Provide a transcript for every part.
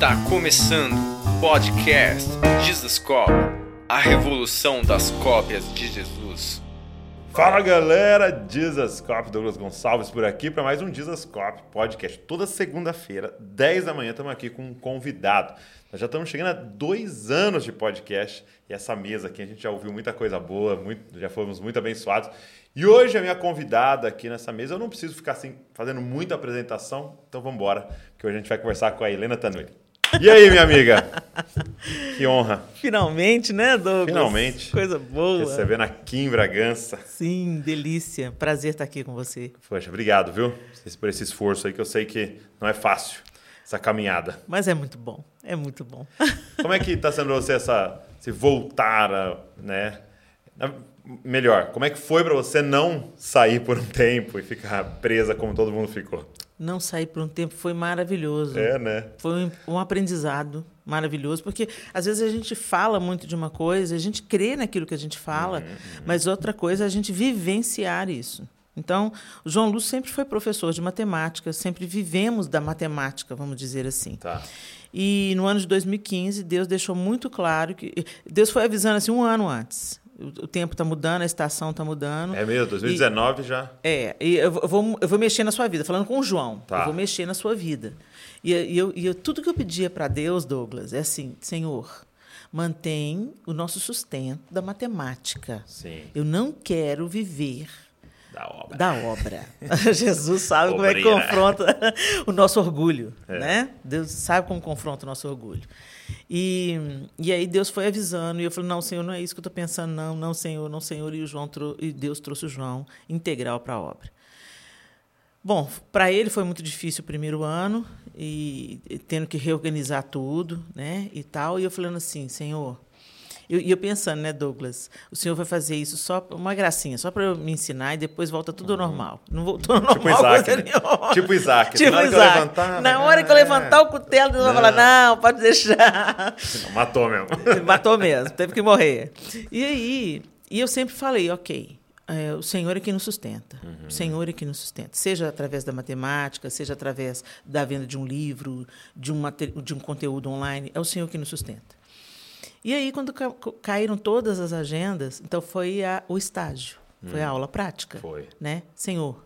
Está começando o podcast Jesus Cop, a revolução das cópias de Jesus. Fala galera, Jesus Cop, Douglas Gonçalves por aqui para mais um Jesus Cop podcast. Toda segunda-feira, 10 da manhã, estamos aqui com um convidado. Nós já estamos chegando a dois anos de podcast e essa mesa aqui a gente já ouviu muita coisa boa, muito, já fomos muito abençoados. E hoje a minha convidada aqui nessa mesa, eu não preciso ficar assim fazendo muita apresentação, então vamos embora, porque hoje a gente vai conversar com a Helena Tanui. E aí, minha amiga? que honra. Finalmente, né, Douglas? Finalmente. Coisa boa. Recebendo aqui em Bragança. Sim, delícia. Prazer estar aqui com você. Poxa, obrigado, viu? Por esse esforço aí, que eu sei que não é fácil, essa caminhada. Mas é muito bom, é muito bom. Como é que está sendo você essa, se voltar, a, né? Melhor, como é que foi para você não sair por um tempo e ficar presa como todo mundo ficou? Não sair por um tempo foi maravilhoso. É, né? Foi um, um aprendizado maravilhoso, porque às vezes a gente fala muito de uma coisa, a gente crê naquilo que a gente fala, uhum, uhum. mas outra coisa é a gente vivenciar isso. Então, o João Lúcio sempre foi professor de matemática, sempre vivemos da matemática, vamos dizer assim. Tá. E no ano de 2015, Deus deixou muito claro que. Deus foi avisando assim um ano antes o tempo está mudando, a estação está mudando. É mesmo, 2019 e, já. É, e eu vou, eu vou mexer na sua vida, falando com o João, tá. eu vou mexer na sua vida. E, e, eu, e eu, tudo que eu pedia para Deus, Douglas, é assim, Senhor, mantém o nosso sustento da matemática. Sim. Eu não quero viver da obra. Da obra. Jesus sabe como é que confronta o nosso orgulho, é. né? Deus sabe como confronta o nosso orgulho. E, e aí Deus foi avisando, e eu falei, não, Senhor, não é isso que eu estou pensando, não, não, Senhor, não, Senhor. E, o João e Deus trouxe o João integral para a obra. Bom, para ele foi muito difícil o primeiro ano, e, e tendo que reorganizar tudo, né, e tal. E eu falando assim, Senhor, e eu, eu, pensando, né, Douglas, o senhor vai fazer isso só uma gracinha, só para eu me ensinar e depois volta tudo ao uhum. normal. Não voltou ao tipo normal. Isaac, né? Tipo Isaac. Tipo na Isaac. Levantar, na hora que eu levantar o cutelo, Deus vai falar: não, pode deixar. Não, matou mesmo. Matou mesmo, teve que morrer. E aí, e eu sempre falei, ok. É, o Senhor é quem nos sustenta. Uhum. O Senhor é quem nos sustenta. Seja através da matemática, seja através da venda de um livro, de um, de um conteúdo online, é o Senhor que nos sustenta. E aí, quando ca caíram todas as agendas, então foi a, o estágio, foi a hum. aula prática. Foi. Né? Senhor,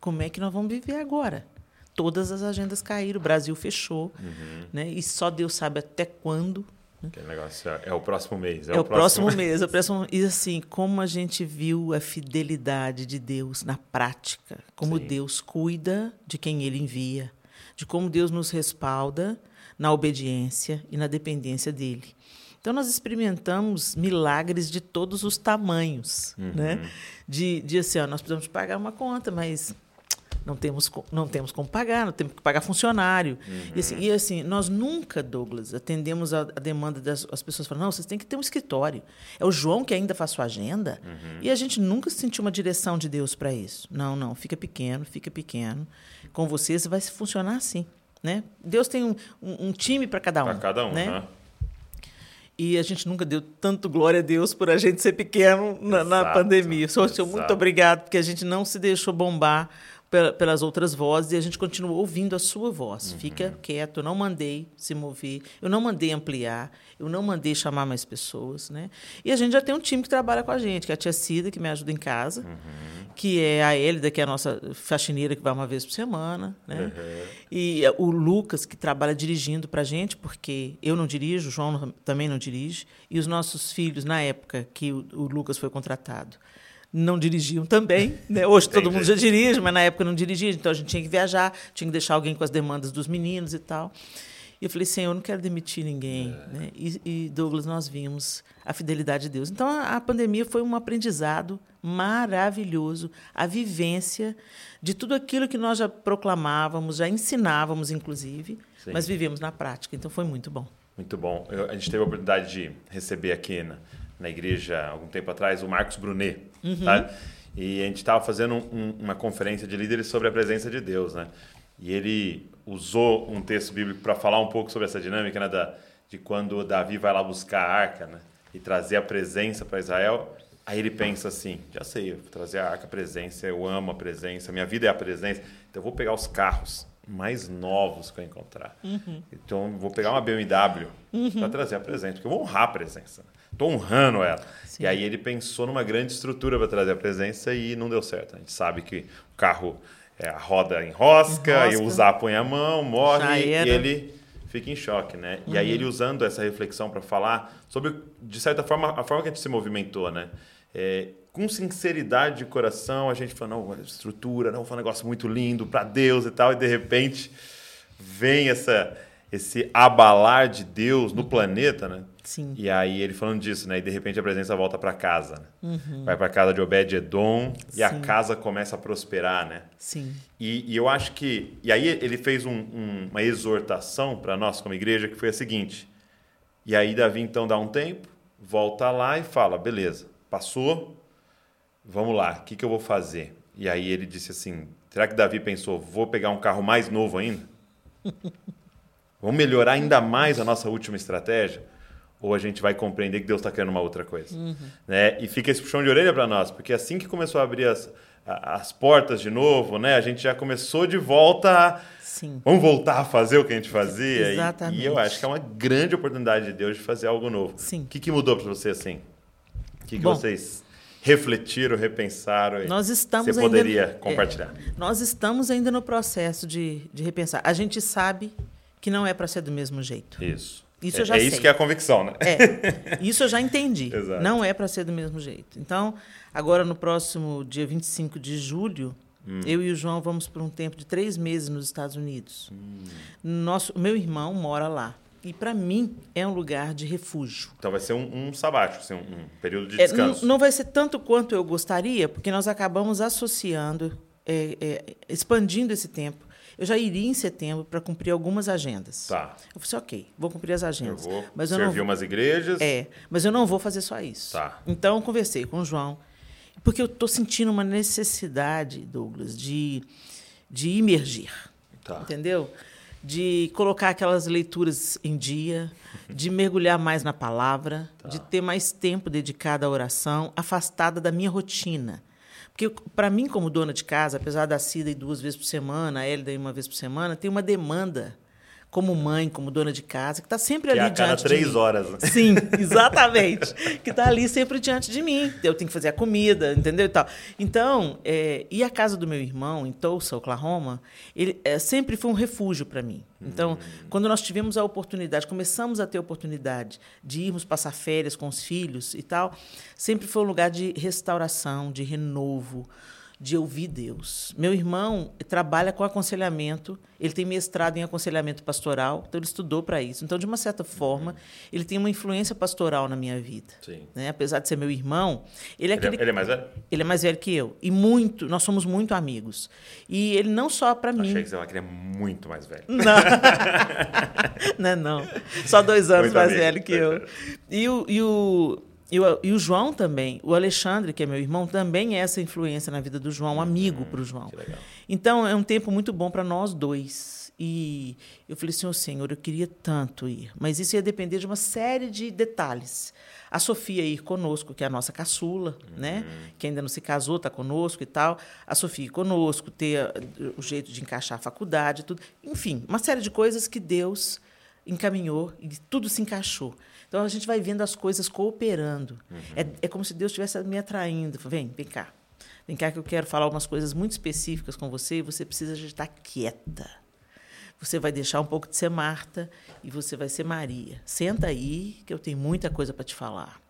como é que nós vamos viver agora? Todas as agendas caíram, o Brasil fechou, uhum. né? e só Deus sabe até quando. Né? Que negócio, é, é o próximo mês. É, é o, próximo, próximo mês. É o próximo... E assim, como a gente viu a fidelidade de Deus na prática, como Sim. Deus cuida de quem Ele envia, de como Deus nos respalda na obediência e na dependência dele. Então, nós experimentamos milagres de todos os tamanhos. Uhum. Né? De, de assim, ó, nós precisamos pagar uma conta, mas não temos, não temos como pagar, não temos que pagar funcionário. Uhum. E, assim, e, assim, nós nunca, Douglas, atendemos a, a demanda das as pessoas. Falam, não, vocês têm que ter um escritório. É o João que ainda faz sua agenda. Uhum. E a gente nunca sentiu uma direção de Deus para isso. Não, não, fica pequeno, fica pequeno. Com vocês vai funcionar assim. Né? Deus tem um, um, um time para cada um. Para cada um, né? né? E a gente nunca deu tanto glória a Deus por a gente ser pequeno na, exato, na pandemia. Só exato. muito obrigado, porque a gente não se deixou bombar pelas outras vozes e a gente continuou ouvindo a sua voz. Uhum. Fica quieto, eu não mandei se mover, eu não mandei ampliar, eu não mandei chamar mais pessoas. Né? E a gente já tem um time que trabalha com a gente, que é a tia Cida, que me ajuda em casa, uhum. que é a Hélida, que é a nossa faxineira, que vai uma vez por semana. Né? Uhum. E o Lucas, que trabalha dirigindo para a gente, porque eu não dirijo, o João também não dirige, e os nossos filhos, na época que o, o Lucas foi contratado, não dirigiam também. Né? Hoje todo mundo já dirige, mas na época não dirigia, então a gente tinha que viajar, tinha que deixar alguém com as demandas dos meninos e tal. E eu falei, Senhor, eu não quero demitir ninguém. É. Né? E, e, Douglas, nós vimos a fidelidade de Deus. Então, a, a, pandemia foi um aprendizado maravilhoso, a vivência de tudo aquilo que nós já proclamávamos, já ensinávamos, inclusive, Sim. mas vivemos na prática. Então, foi muito bom. Muito bom. Eu, a gente teve a oportunidade de receber aqui na, na igreja, algum tempo atrás, o Marcos Brunet. Uhum. Tá? E a gente estava fazendo um, uma conferência de líderes sobre a presença de Deus. Né? E ele usou um texto bíblico para falar um pouco sobre essa dinâmica né, da, de quando Davi vai lá buscar a arca né, e trazer a presença para Israel. Aí ele pensa assim: já sei, eu vou trazer a arca, a presença, eu amo a presença, minha vida é a presença, então eu vou pegar os carros mais novos que eu encontrar. Uhum. Então, vou pegar uma BMW para trazer a presença, porque eu vou honrar a presença. Estou honrando ela. Sim. E aí ele pensou numa grande estrutura para trazer a presença e não deu certo. A gente sabe que o carro, é, a roda enrosca, Enrosca. e o Zap põe a mão, morre e ele fica em choque, né? E aí ele usando essa reflexão para falar sobre, de certa forma, a forma que a gente se movimentou, né? É, com sinceridade de coração, a gente falou, não, estrutura, não, foi um negócio muito lindo para Deus e tal, e de repente vem essa, esse abalar de Deus no planeta, né? Sim. E aí ele falando disso, né? E de repente a presença volta para casa, né? Vai para casa de Obed-Edom e a casa começa a prosperar, né? Sim. E, e eu acho que. E aí ele fez um- um- uma exortação para nós como igreja que foi a seguinte. E aí Davi então dá um tempo, volta lá e fala: beleza, passou, vamos lá, o que, que eu vou fazer? E aí ele disse assim: será que Davi pensou, vou pegar um carro mais novo ainda? Vamos melhorar ainda mais a nossa última estratégia? Ou a gente vai compreender que Deus está querendo uma outra coisa? Né? E fica esse puxão de orelha para nós, porque assim que começou a abrir as, as portas de novo, né? a gente já começou de volta a. Sim. Vamos voltar a fazer o que a gente fazia? E- Exatamente. E eu acho que é uma grande oportunidade de Deus de fazer algo novo. Sim. O que, que mudou para você assim? O que, que Bom. vocês refletiram, repensaram? E Nós estamos você ainda- poderia é. compartilhar? Nós estamos ainda no processo de, de repensar. A gente sabe que não é para ser do mesmo jeito. Isso. Isso é, eu já é sei. isso que é a convicção, né? É, isso eu já entendi. Não é para ser do mesmo jeito. Então, agora no próximo dia 25 de julho, Hum. eu e o João vamos por um tempo de três meses nos Estados Unidos. Hum. Nosso, meu irmão mora lá. E para mim é um lugar de refúgio. Então vai ser um, um sabático, assim, um, um período de É, descanso. não, não vai ser tanto quanto eu gostaria, porque nós acabamos associando, é, é, expandindo esse tempo. Eu já iria em setembro para cumprir algumas agendas. Tá. Eu falei assim, ok, vou cumprir as Eu agendas. vou mas eu servir não, umas igrejas. é, mas eu não vou fazer só isso. Tá. Então, eu conversei com o João, porque eu estou sentindo uma necessidade, Douglas, de, de imergir. Tá. Entendeu? De colocar aquelas leituras em dia, de mergulhar mais na palavra, Tá. de ter mais tempo dedicado à oração, afastada da minha rotina. Porque, para mim, como dona de casa, apesar da Cida ir duas vezes por semana, a Hélida ir uma vez por semana, tem uma demanda como mãe, como dona de casa, que está sempre Que é ali a cada três mim. horas. né? Sim, exatamente. que está ali sempre diante de mim. Eu tenho que fazer a comida, entendeu? E tal. Então, é, e a casa do meu irmão, em Tulsa, Oklahoma, ele é, sempre foi um refúgio para mim. Então, quando nós tivemos a oportunidade, começamos a ter a oportunidade de irmos passar férias com os filhos e tal, sempre foi um lugar de restauração, de renovo, de ouvir Deus. Meu irmão trabalha com aconselhamento, ele tem mestrado em aconselhamento pastoral, então ele estudou para isso. Então, de uma certa forma, ele tem uma influência pastoral na minha vida. Né? Apesar de ser meu irmão, ele é Ele, é- aquele ele é mais velho? ele é mais velho que eu. E muito, nós somos muito amigos. E ele não só para mim. Achei que você que ele é muito mais velho. Não. não, é não. Só dois anos Muito mais amigo. velho que eu. E o, e, o, e, o, e o João também. O Alexandre, que é meu irmão, também é essa influência na vida do João, um amigo para o João. Então, é um tempo muito bom para nós dois. E eu falei assim, ô Senhor, eu queria tanto ir. Mas isso ia depender de uma série de detalhes. A Sofia ir conosco, que é a nossa caçula, né? Que ainda não se casou, está conosco e tal. A Sofia ir conosco, ter eh, o jeito de encaixar a faculdade tudo. Enfim, uma série de coisas que Deus encaminhou e tudo se encaixou. Então, a gente vai vendo as coisas cooperando. É, é como se Deus estivesse me atraindo. Vem, vem cá. Vem cá que eu quero falar algumas coisas muito específicas com você e você precisa de estar quieta. Você vai deixar um pouco de ser Marta e você vai ser Maria. Senta aí, que eu tenho muita coisa para te falar.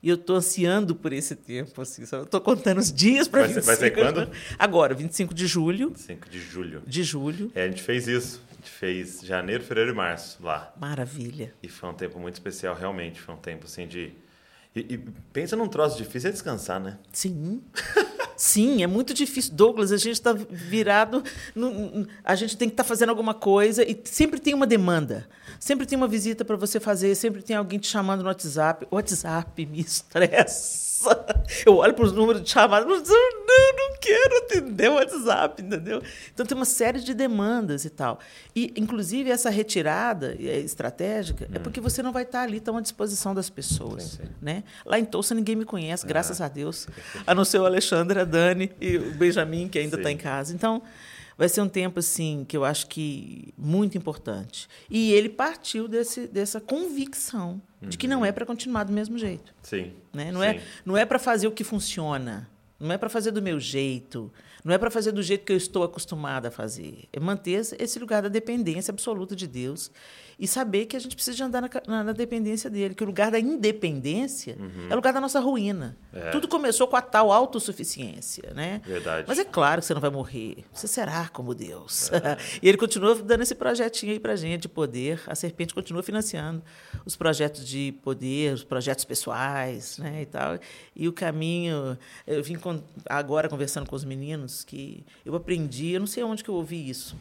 E eu estou ansiando por esse tempo. Assim, estou contando os dias para Vai ser- vai ser quando? Agora, 25 de julho. 5 de julho. De julho. É, a gente fez isso. Gente fez janeiro, fevereiro e março lá. Maravilha. E foi um tempo muito especial, realmente. Foi um tempo assim de. E, e pensa num troço difícil é descansar, né? Sim. Sim, é muito difícil. Douglas, a gente está virado. no- a gente tem que estar fazendo alguma coisa e sempre tem uma demanda. Sempre tem uma visita para você fazer, sempre tem alguém te chamando no WhatsApp. WhatsApp me estressa. Eu olho para os números de chamadas falo, não, não quero atender o WhatsApp, entendeu? Então tem uma série de demandas e tal. E, inclusive, essa retirada eh, estratégica é porque você não vai estar ali tão à disposição das pessoas. Sim, sim. Né? Lá em Tulsa ninguém me conhece, graças a Deus. A não ser o Alexandre, a Dani e o Benjamin, que ainda está em casa. Então, vai ser um tempo assim que eu acho que muito importante. E ele partiu desse, dessa convicção uhum. de que não é para continuar do mesmo jeito. Sim. Né? Não, é, Sim. É, não é para fazer o que funciona. Não é para fazer do meu jeito, não é para fazer do jeito que eu estou acostumada a fazer. É manter esse lugar da dependência absoluta de Deus e saber que a gente precisa de andar na, na, na dependência dele, que o lugar da independência uhum. é o lugar da nossa ruína. É. Tudo começou com a tal autossuficiência, né? Verdade. Mas é claro que você não vai morrer. Você será como Deus. É. e ele continua dando esse projetinho aí para gente de poder. A serpente continua financiando os projetos de poder, os projetos pessoais, né, e tal. E o caminho, eu vim agora conversando com os meninos que eu aprendi, eu não sei onde que eu ouvi isso,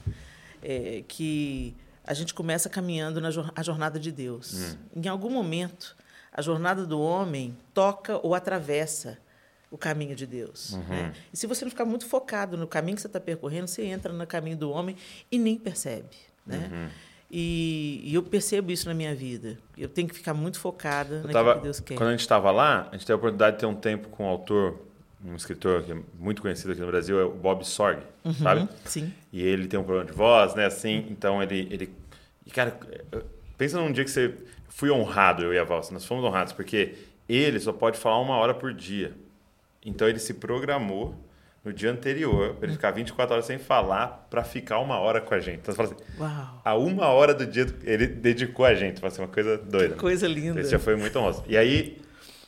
é, que a gente começa caminhando na a jornada de Deus. Hum. Em algum momento, a jornada do homem toca ou atravessa o caminho de Deus. Uhum. Né? E se você não ficar muito focado no caminho que você está percorrendo, você entra no caminho do homem e nem percebe. Né? Uhum. E, e, eu percebo isso na minha vida. Eu tenho que ficar muito focada naquilo tava, que Deus quer. Quando a gente estava lá, a gente teve a oportunidade de ter um tempo com um autor um escritor que é muito conhecido aqui no Brasil, é o Bob Sorg, uhum, sabe? Sim. E ele tem um problema de voz, né? Assim, então ele, ele... E, cara, pensa num dia que você... Fui honrado, eu e a Valsa. Nós fomos honrados, porque ele só pode falar uma hora por dia. Então ele se programou no dia anterior para ele ficar 24 horas sem falar para ficar uma hora com a gente. Então você fala assim, Uau. a uma hora do dia ele dedicou a gente. Vai ser uma coisa doida. Que coisa linda. Então, isso já foi muito honroso. E aí,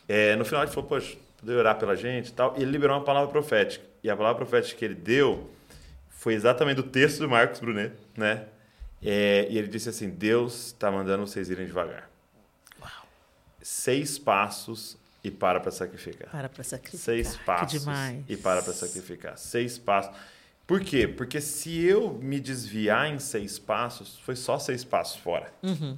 é, no final ele falou, poxa, poder orar pela gente e tal. E ele liberou uma palavra profética. E a palavra profética que ele deu foi exatamente do texto do Marcos Brunet, né? É, e ele disse assim: Deus está mandando vocês irem devagar. Uau. Seis passos e para para sacrificar. Para para sacrificar. Seis passos e para para sacrificar. Seis passos. Por quê? Porque se eu me desviar em seis passos, foi só seis passos fora. Uhum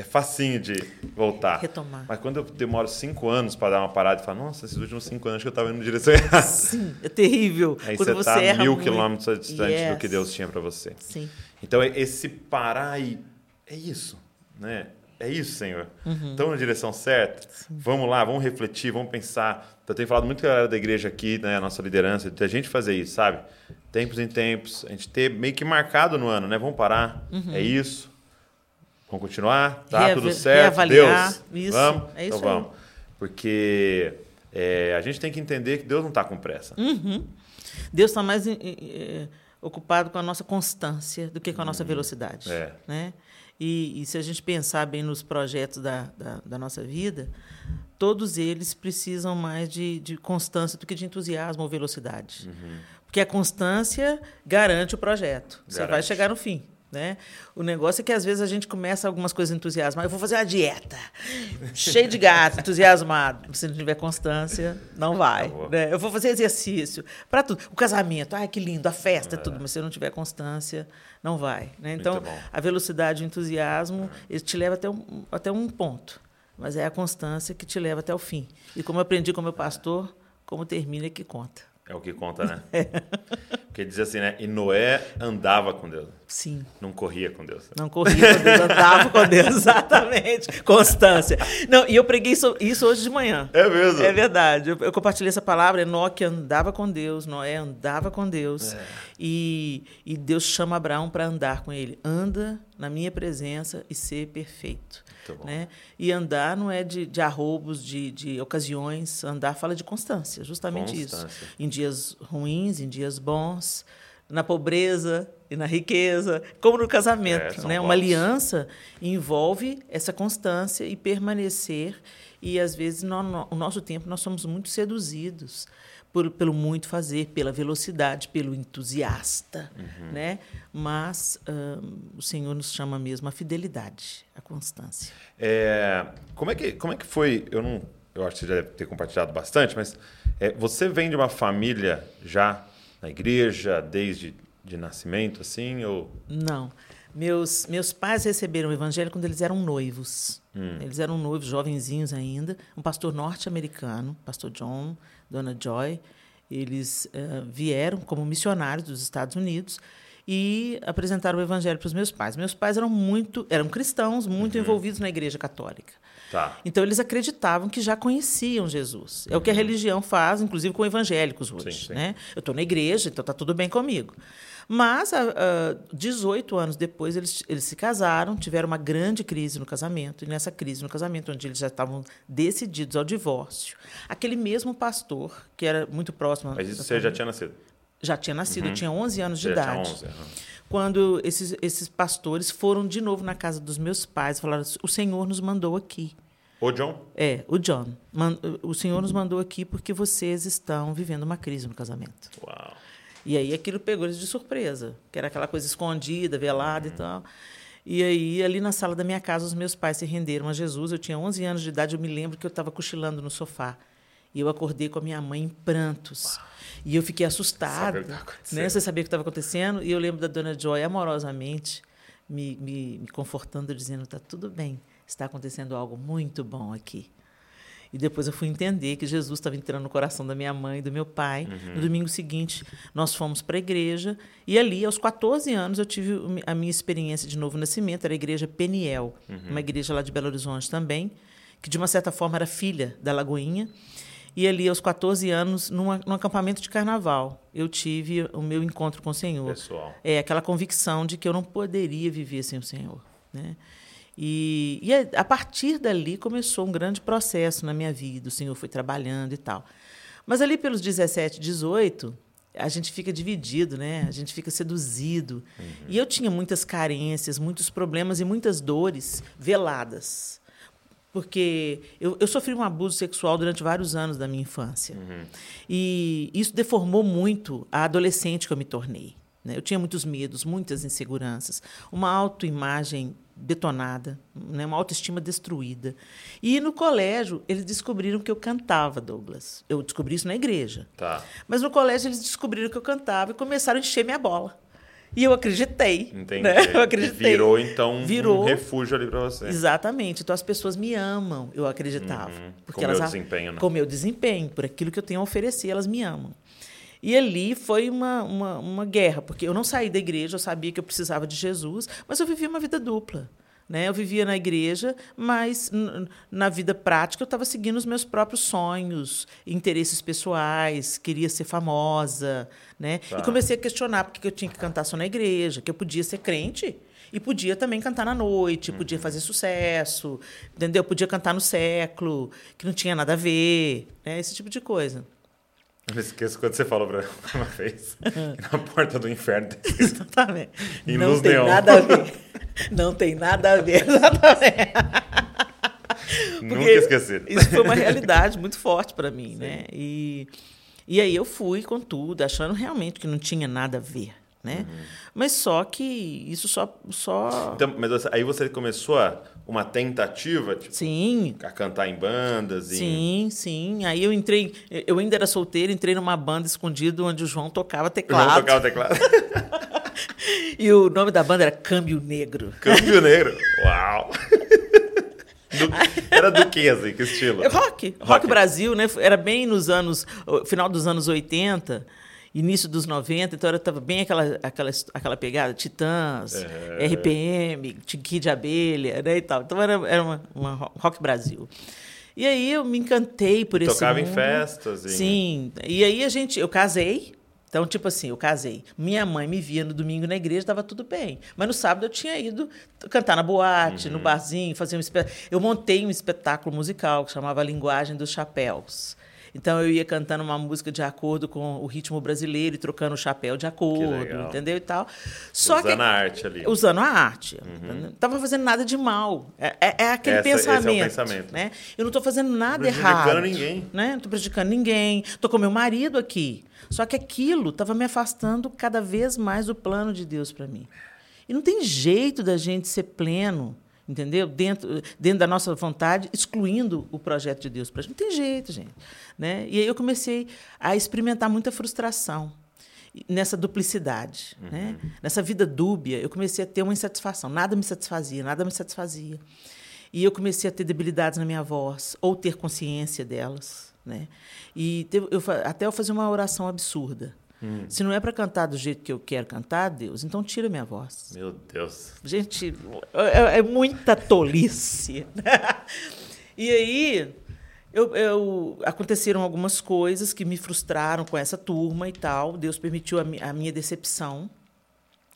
é facinho de voltar. Retomar. Mas quando eu demoro cinco anos para dar uma parada e falar, nossa, esses últimos cinco anos que eu estava indo na direção errada. Sim, é terrível. Aí quando você está mil muito... quilômetros distante yes. do que Deus tinha para você. Sim. Então, esse parar e é isso, né? É isso, Senhor. Uhum. Estamos na direção certa? Sim. Vamos lá, vamos refletir, vamos pensar. Eu tenho falado muito com a galera da igreja aqui, né, a nossa liderança, de a gente fazer isso, sabe? Tempos em tempos, a gente ter meio que marcado no ano, né? Vamos parar, uhum. é isso Vamos continuar? Tá Reav tudo certo? Reavaliar. Deus, isso. vamos? É isso então aí. vamos. Porque é, a gente tem que entender que Deus não está com pressa. Uhum. Deus está mais é, ocupado com a nossa constância do que com a nossa uhum. velocidade. É. Né? E, e, se a gente pensar bem nos projetos da, da, da nossa vida, todos eles precisam mais de, de, constância do que de entusiasmo ou velocidade. Uhum. Porque a constância garante o projeto. Garante. Você vai chegar no fim. Né? O negócio é que às vezes a gente começa algumas coisas entusiasmadas. Eu vou fazer uma dieta, cheio de gato, entusiasmado. Se não tiver constância, não vai. Né? Eu vou fazer exercício para tudo. O casamento, ai que lindo, a festa, é. tudo. Mas se não tiver constância, não vai. Né? Então, a velocidade e o entusiasmo ele te leva até um, até um ponto. Mas é a constância que te leva até o fim. E como eu aprendi com meu pastor, como termina é que conta. É o que conta, né? É. Porque diz assim, né? E Noé andava com Deus. Sim. Não corria com Deus. Não corria com Deus, andava com Deus, exatamente. Constância. Não, e eu preguei isso, hoje de manhã. É mesmo? É verdade. Eu, eu compartilhei essa palavra, Enoque andava com Deus, Noé andava com Deus. É. E, e Deus chama Abraão para andar com ele. Anda na minha presença e ser perfeito. Né? E andar não é de, de arrobos, de, de ocasiões. Andar fala de constância, justamente constância. isso. Em dias ruins, em dias bons, na pobreza e na riqueza, como no casamento. É, né? Uma aliança envolve essa constância e permanecer. E, às vezes, no, no, no nosso tempo, nós somos muito seduzidos por, pelo muito fazer, pela velocidade, pelo entusiasta, uhum. né? Mas o Senhor nos chama mesmo a fidelidade, a constância. É, como é que como é que foi? Eu não, eu acho que você já deve ter compartilhado bastante, mas é, você vem de uma família já na igreja desde de nascimento, assim, ou não? Meus, meus pais receberam o evangelho quando eles eram noivos. Hum. Eles eram noivos, jovenzinhos ainda. Um pastor norte-americano, pastor John, Dona Joy, eles uh, vieram como missionários dos Estados Unidos e apresentaram o evangelho para os meus pais. Meus pais eram muito, eram cristãos, muito uhum. envolvidos na igreja católica. Tá. Então eles acreditavam que já conheciam Jesus. É o que a uhum. religião faz, inclusive com evangélicos hoje. Sim, sim. Né? Eu estou na igreja, então está tudo bem comigo. Mas, a, a, 18 anos depois, eles, eles se casaram, tiveram uma grande crise no casamento. E nessa crise no casamento, onde eles já estavam decididos ao divórcio, aquele mesmo pastor, que era muito próximo. Mas isso você já tinha nascido? Já tinha nascido, uhum. eu tinha 11 anos de você idade. Já tinha 11, uhum. Quando esses, esses pastores foram de novo na casa dos meus pais, falaram: o Senhor nos mandou aqui. O John? É, o John. O Senhor nos mandou aqui porque vocês estão vivendo uma crise no casamento. Uau. E aí aquilo pegou eles de surpresa, que era aquela coisa escondida, velada uhum. e tal. E aí, ali na sala da minha casa, os meus pais se renderam a Jesus. Eu tinha 11 anos de idade, eu me lembro que eu estava cochilando no sofá. E eu acordei com a minha mãe em prantos. Uau. E eu fiquei assustada. Tá né? Você sabia o que estava acontecendo? E eu lembro da dona Joy amorosamente me, me, me confortando, dizendo: está tudo bem, está acontecendo algo muito bom aqui. E depois eu fui entender que Jesus estava entrando no coração da minha mãe e do meu pai. Uhum. No domingo seguinte, nós fomos para a igreja. E ali, aos 14 anos, eu tive a minha experiência de novo nascimento. Era a igreja Peniel, uhum. uma igreja lá de Belo Horizonte também, que de uma certa forma era filha da Lagoinha. E ali, aos 14 anos, numa, num acampamento de carnaval, eu tive o meu encontro com o Senhor. Pessoal. É aquela convicção de que eu não poderia viver sem o Senhor. Né? E, e a partir dali começou um grande processo na minha vida. O Senhor foi trabalhando e tal. Mas ali pelos 17, 18, a gente fica dividido, né? A gente fica seduzido. Uhum. E eu tinha muitas carências, muitos problemas e muitas dores veladas. Porque eu, eu sofri um abuso sexual durante vários anos da minha infância. Uhum. E isso deformou muito a adolescente que eu me tornei. Né? Eu tinha muitos medos, muitas inseguranças, uma autoimagem detonada, né? uma autoestima destruída. E no colégio, eles descobriram que eu cantava, Douglas. Eu descobri isso na igreja. Tá. Mas no colégio, eles descobriram que eu cantava e começaram a encher minha bola. E eu acreditei. Entendi. Né? Eu acreditei. Virou, então, Virou, um refúgio ali para você. Exatamente. Então, as pessoas me amam, eu acreditava. Uhum. Porque com elas, meu desempenho, né? Com meu desempenho, por aquilo que eu tenho a oferecer, elas me amam. E ali foi uma, uma, uma guerra, porque eu não saí da igreja, eu sabia que eu precisava de Jesus, mas eu vivia uma vida dupla. Né? Eu vivia na igreja, mas na vida prática eu estava seguindo os meus próprios sonhos, interesses pessoais, queria ser famosa. Né? Tá. E comecei a questionar por que eu tinha que cantar só na igreja, que eu podia ser crente e podia também cantar na noite, podia uhum. fazer sucesso, entendeu? Podia cantar no século, que não tinha nada a ver, né? esse tipo de coisa. Eu não esqueço quando você falou para uma vez na porta do inferno tem Exatamente. Em não luz tem neon. nada a ver. Não tem nada a ver, exatamente. Porque Nunca esqueci. Isso foi uma realidade muito forte para mim, Sim. né? E, e aí eu fui com tudo, achando realmente que não tinha nada a ver né? Uhum. Mas só que isso só só então, mas aí você começou a uma tentativa tipo, sim a cantar em bandas sim sim aí eu entrei eu ainda era solteiro entrei numa banda escondido onde o João tocava teclado o João tocava teclado e o nome da banda era Câmbio Negro Câmbio Negro uau do, era do que, assim? Que estilo? Rock, rock. Rock Brasil, né? Era bem nos anos... Final dos anos 80 início dos 90, então estava bem aquela, aquela, aquela pegada, Titãs, é. RPM, Kid de Abelha, né, e tal. Então era, era uma, uma Rock Brasil. E aí eu me encantei por esse Tocava mundo. em festas. E... Sim. E aí a gente, eu casei, então, tipo assim, eu casei. Minha mãe me via no domingo na igreja, estava tudo bem. Mas no sábado eu tinha ido cantar na boate, uhum. no barzinho, fazer um espetáculo. Eu montei um espetáculo musical que chamava Linguagem dos Chapéus. Então eu ia cantando uma música de acordo com o ritmo brasileiro e trocando o chapéu de acordo, entendeu e tal. Só usando que, a arte ali. Usando a arte. Uhum. Não estava fazendo nada de mal. É, é, é aquele Essa, pensamento, esse é pensamento. Né? Eu não estou fazendo nada não errado. Não ninguém. Né? Não estou prejudicando ninguém. Estou com meu marido aqui. Só que aquilo estava me afastando cada vez mais do plano de Deus para mim. E não tem jeito da gente ser pleno entendeu? Dentro, dentro da nossa vontade, excluindo o projeto de Deus para gente. Não tem jeito, gente. Né? E aí eu comecei a experimentar muita frustração nessa duplicidade, uhum. né? nessa vida dúbia. Eu comecei a ter uma insatisfação. Nada me satisfazia, nada me satisfazia. E eu comecei a ter debilidades na minha voz, ou ter consciência delas. Né? E eu, até eu fazer uma oração absurda. Hum. Se não é para cantar do jeito que eu quero cantar, Deus, então tira minha voz. Meu Deus. Gente, é, é muita tolice. e aí eu, eu, aconteceram algumas coisas que me frustraram com essa turma e tal. Deus permitiu a, mi, a minha decepção.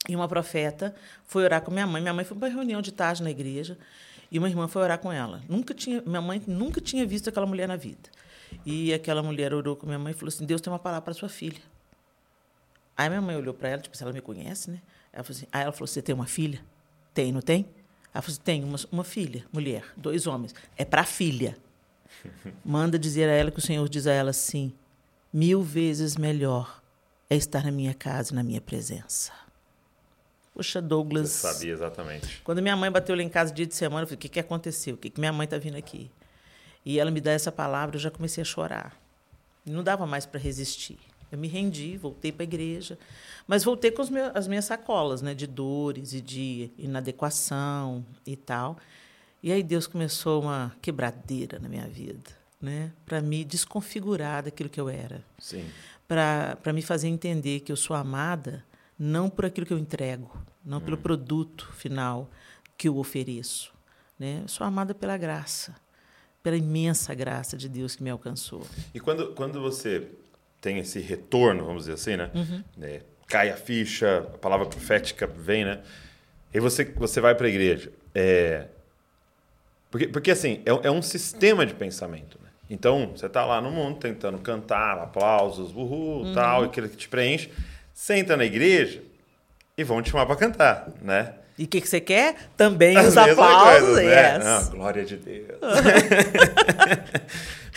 E uma profeta foi orar com minha mãe. Minha mãe foi para uma reunião de tarde na igreja e uma irmã foi orar com ela. Nunca tinha, minha mãe nunca tinha visto aquela mulher na vida. E aquela mulher orou com minha mãe e falou assim: Deus tem uma palavra para sua filha. Aí minha mãe olhou para ela, tipo, se ela me conhece, né? Ela falou assim, aí ela falou: Você tem uma filha? Tem, não tem? Ela falou assim: Tem uma, uma filha, mulher, dois homens. É para a filha. Manda dizer a ela que o Senhor diz a ela assim: Mil vezes melhor é estar na minha casa na minha presença. Poxa, Douglas. Você sabia exatamente. Quando minha mãe bateu lá em casa dia de semana, eu falei: O que, que aconteceu? O que, que minha mãe está vindo aqui? E ela me dá essa palavra, eu já comecei a chorar. Não dava mais para resistir. Eu me rendi, voltei para a igreja, mas voltei com meus, as minhas sacolas, né, de dores e de inadequação e tal. E aí Deus começou uma quebradeira na minha vida, né, para me desconfigurar daquilo que eu era. Sim. Para me fazer entender que eu sou amada não por aquilo que eu entrego, não hum. pelo produto final que eu ofereço, né? Eu sou amada pela graça, pela imensa graça de Deus que me alcançou. E quando quando você tem esse retorno, vamos dizer assim, né? Uhum. É, cai a ficha, a palavra profética vem, né? E você, você vai para a igreja. É... Porque, porque, assim, é, é, um sistema de pensamento, né? Então, você está lá no mundo tentando cantar, aplausos, uhul, uhum. tal, aquilo que te preenche. Senta na igreja e vão te chamar para cantar, né? E o que, que você quer? Também os aplausos. né? yes. Não, glória de Deus.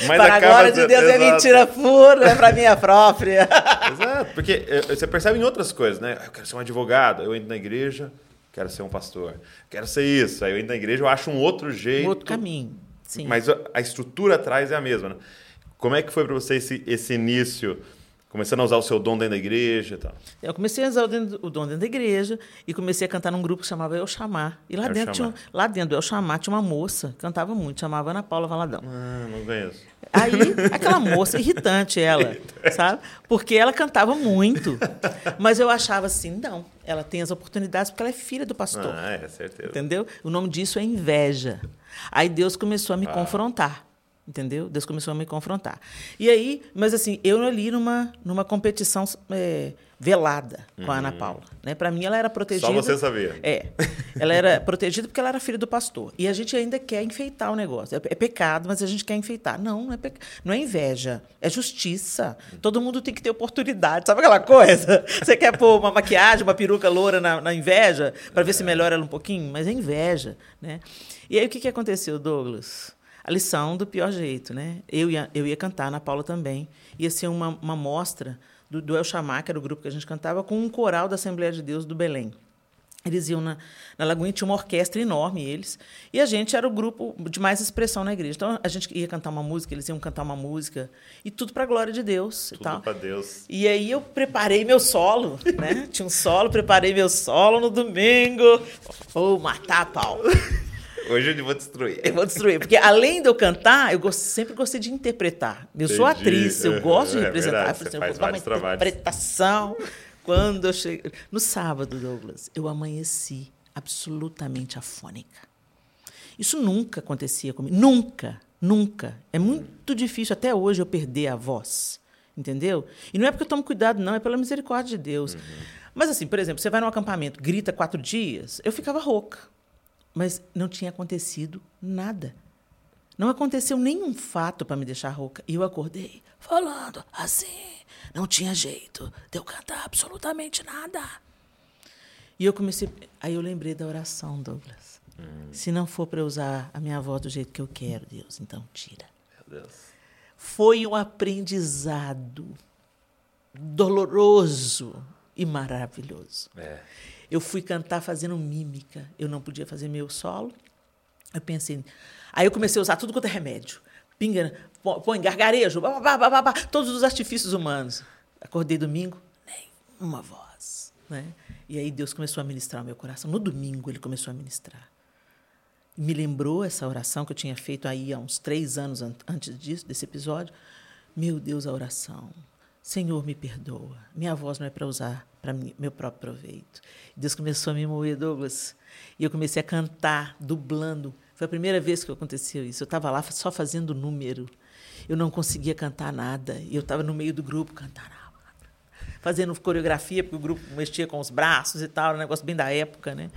Mas para a glória de Deus é Exato. é mentira pura, é para minha própria. Exato, porque eh, você percebe em outras coisas, né? Eu quero ser um advogado, eu entro na igreja, quero ser um pastor. Quero ser isso, aí eu entro na igreja, eu acho um outro jeito. Um outro caminho, sim. Mas a estrutura atrás é a mesma, né? Como é que foi para você esse, esse início Começando a usar o seu dom dentro da igreja e tal. Eu comecei a usar o, dentro, o dom dentro da igreja e comecei a cantar num grupo que chamava Eu Chamar. E lá, dentro, tinha, lá dentro do Eu Chamar tinha uma moça, cantava muito, chamava Ana Paula Valadão. Ah, não conheço. Aí, aquela moça, irritante ela, sabe? Porque ela cantava muito. Mas eu achava assim, não, ela tem as oportunidades porque ela é filha do pastor. Ah, é, certeza. Entendeu? O nome disso é inveja. Aí Deus começou a me ah. confrontar. Entendeu? Deus começou a me confrontar. E aí, mas assim, eu ali numa, numa competição é, velada com uhum. a Ana. Paula. Né? Para mim, ela era protegida. Só você sabia. É. Ela era protegida porque ela era filha do pastor. E a gente ainda quer enfeitar o negócio. É, é pecado, mas a gente quer enfeitar. Não, não é, não é inveja. É justiça. Todo mundo tem que ter oportunidade. Sabe aquela coisa? Você quer pôr uma maquiagem, uma peruca loura na, na inveja para ver se melhora ela um pouquinho? Mas é inveja. Né? E aí, o que, que aconteceu, Douglas? A lição do pior jeito, né? Eu ia, eu ia cantar, na Paula também. Ia ser uma, uma mostra do, do El Chamar, que era o grupo que a gente cantava, com um coral da Assembleia de Deus do Belém. Eles iam na, na Lagoinha, tinha uma orquestra enorme, eles. E a gente era o grupo de mais expressão na igreja. Então, a gente ia cantar uma música, eles iam cantar uma música. E tudo para a glória de Deus. Tudo para Deus. E aí eu preparei meu solo, né? Tinha um solo, preparei meu solo no domingo. Vou matar a pau. Hoje eu vou destruir. Eu vou destruir. Porque além de eu cantar, eu gosto, sempre gostei de interpretar. Eu Entendi. sou atriz, eu gosto de é representar. Verdade, eu faz vários uma interpretação. Quando eu cheguei. No sábado, Douglas, eu amanheci absolutamente afônica. Isso nunca acontecia comigo. Nunca, nunca. É muito difícil até hoje eu perder a voz. Entendeu? E não é porque eu tomo cuidado, não, é pela misericórdia de Deus. Uhum. Mas, assim, por exemplo, você vai num acampamento, grita quatro dias, eu ficava rouca. Mas não tinha acontecido nada. Não aconteceu nenhum fato para me deixar rouca. E eu acordei falando assim. Não tinha jeito de eu cantar absolutamente nada. E eu comecei. Aí eu lembrei da oração, Douglas. Hum. Se não for para usar a minha voz do jeito que eu quero, Deus, então tira. Meu Deus. Foi um aprendizado doloroso e maravilhoso. É. Eu fui cantar fazendo mímica. Eu não podia fazer meu solo. Eu pensei. Aí eu comecei a usar tudo quanto é remédio. Pinga, põe gargarejo, blá, blá, todos os artifícios humanos. Acordei domingo, nem uma voz. Né? E aí Deus começou a ministrar o meu coração. No domingo ele começou a ministrar. Me lembrou essa oração que eu tinha feito aí há uns três anos antes disso, desse episódio. Meu Deus, a oração. Senhor, me perdoa. Minha voz não é para usar para meu próprio proveito. Deus começou a me mover, Douglas. E eu comecei a cantar, dublando. Foi a primeira vez que aconteceu isso. Eu estava lá só fazendo número. Eu não conseguia cantar nada. E eu estava no meio do grupo, cantando. fazendo coreografia, porque o grupo mexia com os braços e tal, um negócio bem da época, né?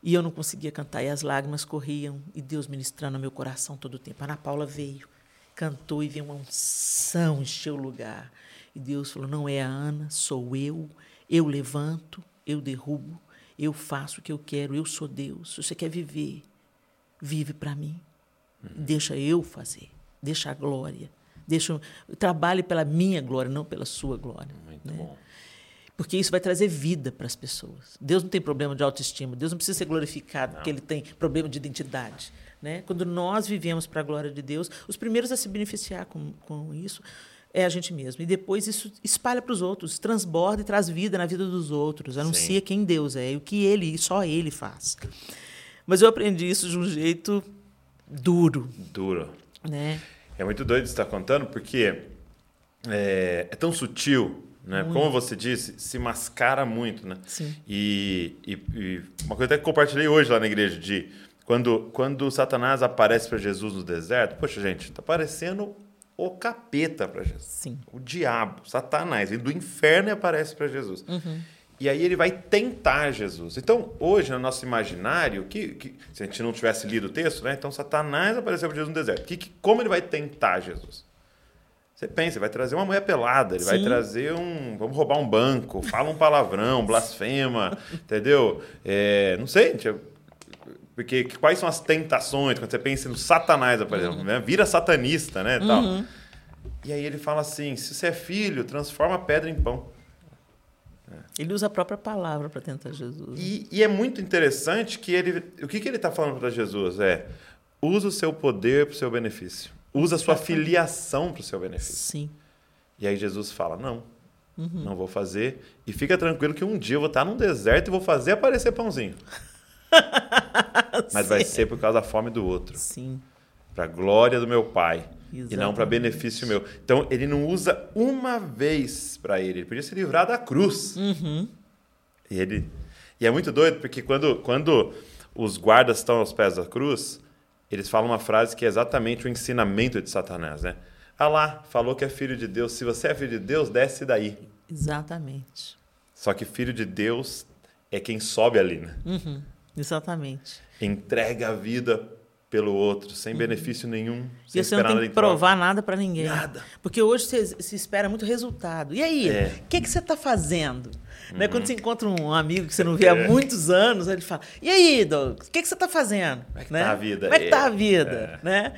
E eu não conseguia cantar, e as lágrimas corriam, e Deus ministrando no meu coração todo o tempo. A Ana Paula veio, cantou e veio uma unção, encheu o lugar. E Deus falou: não é a Ana, sou eu. Eu levanto, eu derrubo, eu faço o que eu quero, eu sou Deus. Se você quer viver, vive para mim. Uhum. Deixa eu fazer, deixa a glória. Deixa, trabalhe pela minha glória, não pela sua glória. Muito né? bom. Porque isso vai trazer vida para as pessoas. Deus não tem problema de autoestima, Deus não precisa ser glorificado não. porque ele tem problema de identidade. Né? Quando nós vivemos para a glória de Deus, os primeiros a se beneficiar com, com isso é a gente mesmo. E depois isso espalha para os outros, transborda e traz vida na vida dos outros, anuncia Sim. quem Deus é e o que ele, só ele faz. Mas eu aprendi isso de um jeito duro. Duro. Né? É muito doido estar contando, porque é, é tão sutil, né? Como você disse, se mascara muito, né? Sim. E, e, e uma coisa até que compartilhei hoje lá na igreja de quando, quando Satanás aparece para Jesus no deserto, poxa, gente, tá parecendo o capeta para Jesus. Sim. O diabo, Satanás, ele do inferno aparece para Jesus. Uhum. E aí ele vai tentar Jesus. Então, hoje, no nosso imaginário, que, que se a gente não tivesse lido o texto, né? Então Satanás apareceu para Jesus no deserto. Que, que, como ele vai tentar Jesus? Você pensa, vai trazer uma mulher pelada, ele Sim. vai trazer um. Vamos roubar um banco, fala um palavrão, blasfema, entendeu? É, não sei, porque quais são as tentações quando você pensa no Satanás, por exemplo, uhum. né? vira satanista, né? Tal. Uhum. E aí ele fala assim: se você é filho, transforma a pedra em pão. Ele usa a própria palavra para tentar Jesus. E, e, é muito interessante que ele. O que, que ele está falando para Jesus? É: usa o seu poder para o seu benefício. Usa a sua filiação para o seu benefício. Sim. E aí Jesus fala: não, uhum. não vou fazer. E fica tranquilo que um dia eu vou estar num deserto e vou fazer aparecer pãozinho. Mas vai ser por causa da fome do outro. Sim. Para a glória do meu Pai. Exatamente. E não para benefício meu. Então, ele não usa uma vez para ele. Ele podia se livrar da cruz. Uhum. E, ele... e é muito doido, porque quando, quando os guardas estão aos pés da cruz, eles falam uma frase que é exatamente o ensinamento de Satanás, né? Ah lá, falou que é filho de Deus. Se você é filho de Deus, desce daí. Exatamente. Só que filho de Deus é quem sobe ali, né? Uhum. Exatamente. Entrega a vida pelo outro, sem uhum. benefício nenhum. Sem e você não tem que provar nada para ninguém. Nada. Porque hoje se, se espera muito resultado. E aí, é. o é. que, que você está fazendo? Uhum. Né? Quando você encontra um amigo que você não vê é. há muitos anos, ele fala: E aí, Douglas, o que, que você está fazendo? Como é que né? tá a vida? Como é que tá a vida? É. Né?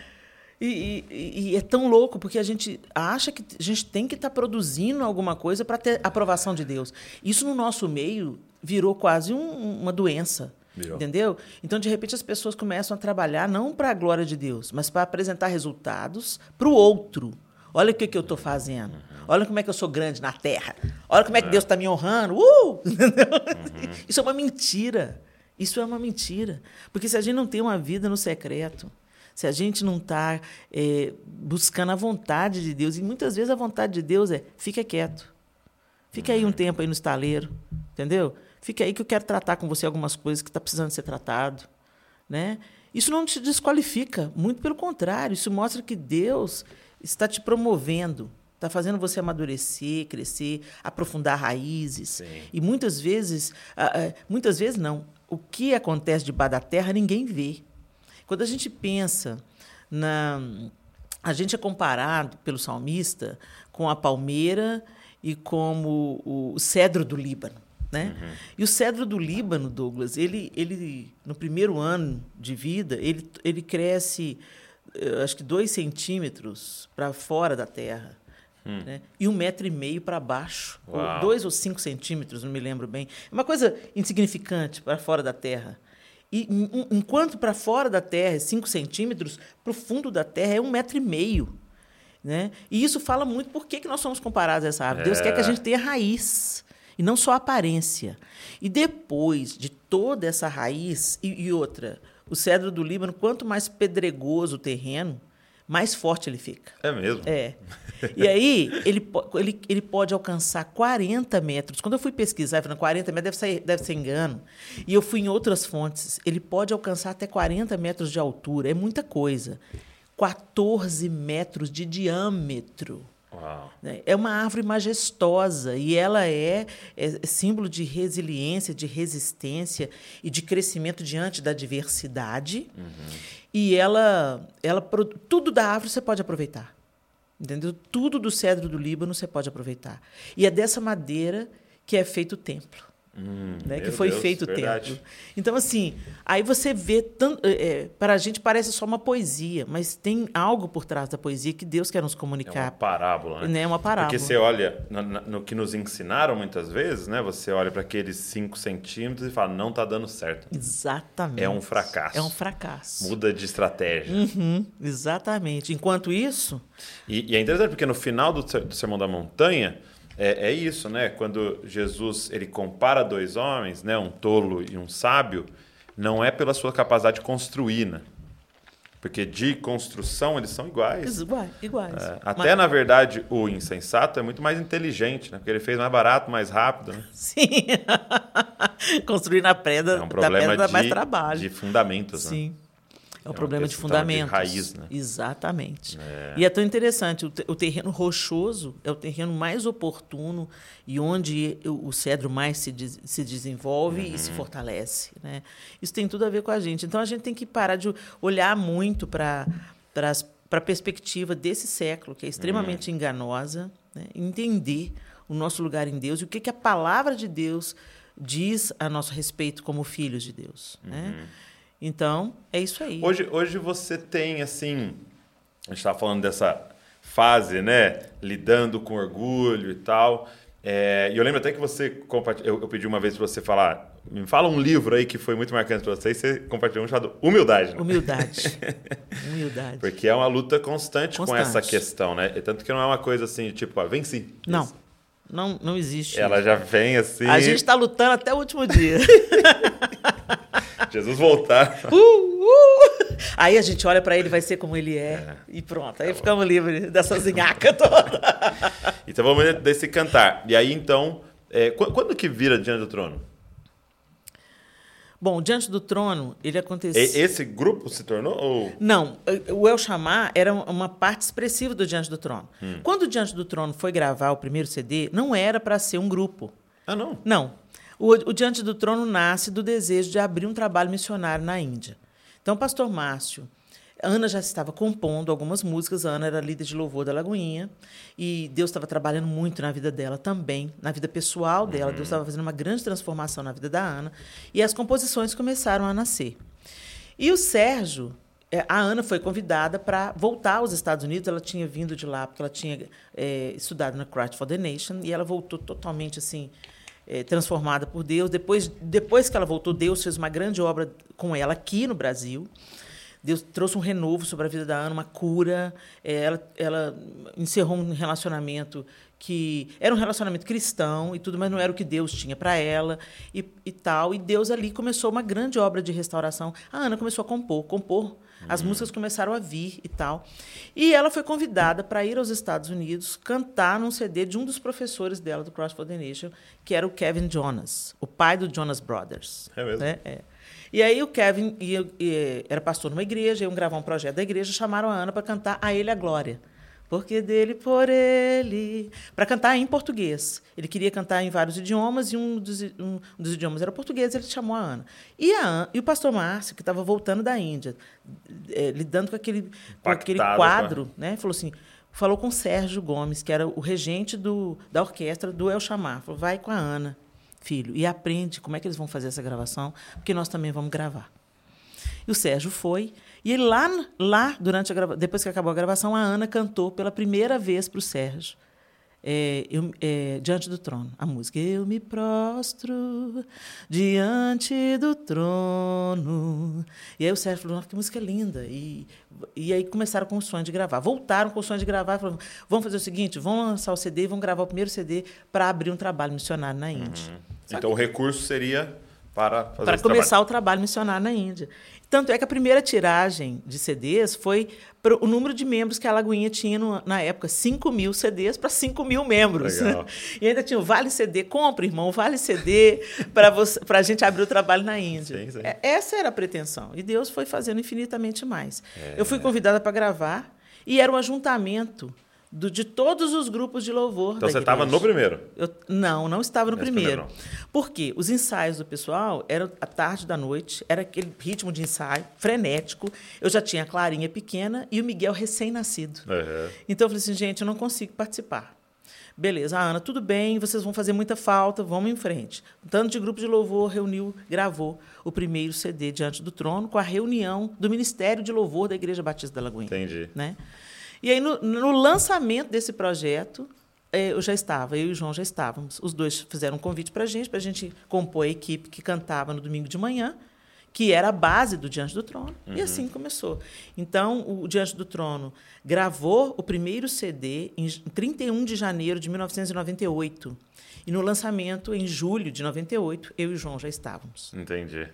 E, e, e, é tão louco, porque a gente acha que a gente tem que estar tá produzindo alguma coisa para ter aprovação de Deus. Isso no nosso meio virou quase um, uma doença. Entendeu? Então, de repente, as pessoas começam a trabalhar não para a glória de Deus, mas para apresentar resultados para o outro. Olha o que, que eu estou fazendo. Olha como é que eu sou grande na terra. Olha como é que é. Deus está me honrando. Uh! Uhum. Isso é uma mentira. Isso é uma mentira. Porque se a gente não tem uma vida no secreto, se a gente não está é, buscando a vontade de Deus, e muitas vezes a vontade de Deus é fica quieto. Fica aí um tempo aí no estaleiro, entendeu? Fica aí que eu quero tratar com você algumas coisas que está precisando ser tratado. Né? Isso não te desqualifica, muito pelo contrário, isso mostra que Deus está te promovendo, está fazendo você amadurecer, crescer, aprofundar raízes. Sim. E muitas vezes, muitas vezes não, o que acontece debaixo da terra ninguém vê. Quando a gente pensa na. A gente é comparado pelo salmista com a palmeira e como o cedro do Líbano. Né? Uhum. E o cedro do Líbano, Douglas, ele, ele no primeiro ano de vida, ele, ele cresce, eh, acho que dois centímetros para fora da terra. Hum. Né? E um metro e meio para baixo, ou dois ou cinco centímetros, não me lembro bem. É uma coisa insignificante para fora da terra. E enquanto para fora da terra é cinco centímetros, para o fundo da terra é um metro e meio. Né? E isso fala muito por que, que nós somos comparados a essa árvore. É. Deus quer que a gente tenha raiz e não só aparência. E depois de toda essa raiz, e, e outra, o cedro do Líbano, quanto mais pedregoso o terreno, mais forte ele fica. É mesmo? É. E aí, ele, ele, ele pode alcançar 40 metros. Quando eu fui pesquisar, falando 40 metros deve ser, deve ser engano. E eu fui em outras fontes. Ele pode alcançar até 40 metros de altura. É muita coisa. 14 metros de diâmetro. Uau. né? É uma árvore majestosa e ela é, é símbolo de resiliência, de resistência e de crescimento diante da diversidade. E ela, ela, tudo da árvore você pode aproveitar. Entendeu? Tudo do cedro do Líbano você pode aproveitar. E é dessa madeira que é feito o templo. Né? Que foi Deus, feito o verdade. templo. Então, assim, aí você vê tanto. É, para a gente parece só uma poesia, mas tem algo por trás da poesia que Deus quer nos É uma comunicar. parábola, né? né? Uma parábola. Porque você olha na- no que nos ensinaram muitas vezes, né? Você olha para aqueles 5 centímetros e fala, não tá dando certo. Exatamente. É um fracasso. É um fracasso. Muda de estratégia. Uhum, exatamente. Enquanto isso, E, e é interessante porque no final do, do Sermão da Montanha é, é isso, né? Quando Jesus ele compara dois homens, né? Um tolo e um sábio, não é pela sua capacidade de construir, né? Porque de construção eles são iguais. iguais. iguais. É, até, na verdade, o insensato é muito mais inteligente, né? Porque ele fez mais barato, mais rápido, né? Sim. Construir na pedra, É um da problema pedra dá mais de, trabalho. de fundamentos, né? Sim. É um uma problema de de fundamentos. raiz, né? Exatamente. E é tão interessante, o, te- o terreno rochoso é o terreno mais oportuno e onde o, cedro mais se, des- se desenvolve e Uhum. se fortalece. Né? Isso tem tudo a ver com a gente. Então a gente tem que parar de olhar muito para a perspectiva desse século, que é extremamente Uhum. enganosa, né? entender o nosso lugar em Deus e o que, que a palavra de Deus diz a nosso respeito como filhos de Deus. Né? Então, é isso aí. Hoje, hoje você tem, assim, a gente estava falando dessa fase, né? Lidando com orgulho e tal. É, e eu lembro até que você compartilhou, eu, eu pedi uma vez para você falar, me fala um livro aí que foi muito marcante para você e você compartilhou um chamado Humildade. Né? Humildade. Humildade. Porque é uma luta constante, com Constante. essa questão, né? E Tanto que não é uma coisa assim, tipo, ah, venci. Não, não, não existe. Ela isso. já vem assim, A gente está lutando até o último dia. Jesus voltar. Uh, uh! Aí a gente olha para ele, vai ser como ele é, e pronto. Aí ficamos livres dessa zinhaca toda. Então vamos desse cantar. E aí, então, é, qu- quando que vira Diante do Trono? Bom, Diante do Trono, ele aconteceu... Esse grupo se tornou? Ou... Não, o El Chamar era uma parte expressiva do Diante do Trono. Quando o Diante do Trono foi gravar o primeiro CD, não era para ser um grupo. Ah, não. Não. O, o Diante do Trono nasce do desejo de abrir um trabalho missionário na Índia. Então, o pastor Márcio, Ana já estava compondo algumas músicas, a Ana era líder de louvor da Lagoinha, e Deus estava trabalhando muito na vida dela também, na vida pessoal dela. Deus estava fazendo uma grande transformação na vida da Ana, e as composições começaram a nascer. E o Sérgio, é, a Ana foi convidada para voltar aos Estados Unidos. Ela tinha vindo de lá porque ela tinha é, estudado na Christ for the Nation e ela voltou totalmente assim é, transformada por Deus. Depois, depois que ela voltou, Deus fez uma grande obra com ela aqui no Brasil. Deus trouxe um renovo sobre a vida da Ana, uma cura. É, ela, ela encerrou um relacionamento que era um relacionamento cristão e tudo, mas não era o que Deus tinha para ela e, e tal. E Deus ali começou uma grande obra de restauração. A Ana começou a compor, compor. As músicas começaram a vir e tal. E ela foi convidada para ir aos Estados Unidos cantar num CD de um dos professores dela do Cross for the Nation, que era o Kevin Jonas, o pai do Jonas Brothers. É mesmo? né? É. E aí o Kevin ia, ia- era pastor numa igreja, iam gravar um projeto da igreja, chamaram a Ana para cantar A Ele a Glória. Porque dele, por ele. Para cantar em português. Ele queria cantar em vários idiomas e um dos, um dos idiomas era português, ele chamou a Ana. E, a Ana, e o pastor Márcio, que estava voltando da Índia, eh, lidando com aquele, com aquele quadro, né? Falou assim: falou com o Sérgio Gomes, que era o regente do, da orquestra do El Chamar. Falou: vai com a Ana, filho, e aprende como é que eles vão fazer essa gravação, porque nós também vamos gravar. E o Sérgio foi. E lá, lá durante a grava... depois que acabou a gravação, a Ana cantou pela primeira vez para o Sérgio. é, eu- é, diante do trono, a música. Eu me prostro diante do trono. E aí o Sérgio falou, nossa, que música linda. E, e aí começaram com o sonho de gravar. Voltaram com o sonho de gravar falaram, vamos fazer o seguinte, vamos lançar o CD e vamos gravar o primeiro CD para abrir um trabalho missionário na Índia. Só Então o recurso seria para fazer para começar o trabalho missionário na Índia. Tanto é que a primeira tiragem de CDs foi pro, o número de membros que a Lagoinha tinha no- na época, 5 mil CDs para 5 mil membros. Legal. E ainda tinha o Vale CD, compra, irmão, Vale CD, para a gente abrir o trabalho na Índia. Sim, sim. É, essa era a pretensão. E Deus foi fazendo infinitamente mais. É. Eu fui convidada para gravar e era um ajuntamento do, de todos os grupos de louvor. Então você estava no primeiro. Eu, não, não estava no Nesse primeiro. primeiro Por quê? Os ensaios do pessoal eram à tarde da noite, era aquele ritmo de ensaio frenético. Eu já tinha a Clarinha pequena e o Miguel recém-nascido. Uhum. Então eu falei assim, gente, eu não consigo participar. Beleza, Ana, tudo bem, vocês vão fazer muita falta, vamos em frente. Um tanto de grupo de louvor reuniu, gravou o primeiro CD Diante do Trono com a reunião do Ministério de Louvor da Igreja Batista da Lagoinha. Entendi. Né? E aí, no, no lançamento desse projeto, eh, eu já estava, eu e o João já estávamos. Os dois fizeram um convite para a gente, para a gente compor a equipe que cantava no domingo de manhã, que era a base do Diante do Trono. E assim começou. Então, o Diante do Trono gravou o primeiro CD em 31 de janeiro de 1998. E no lançamento, em julho de 98, eu e o João já estávamos. Entendi.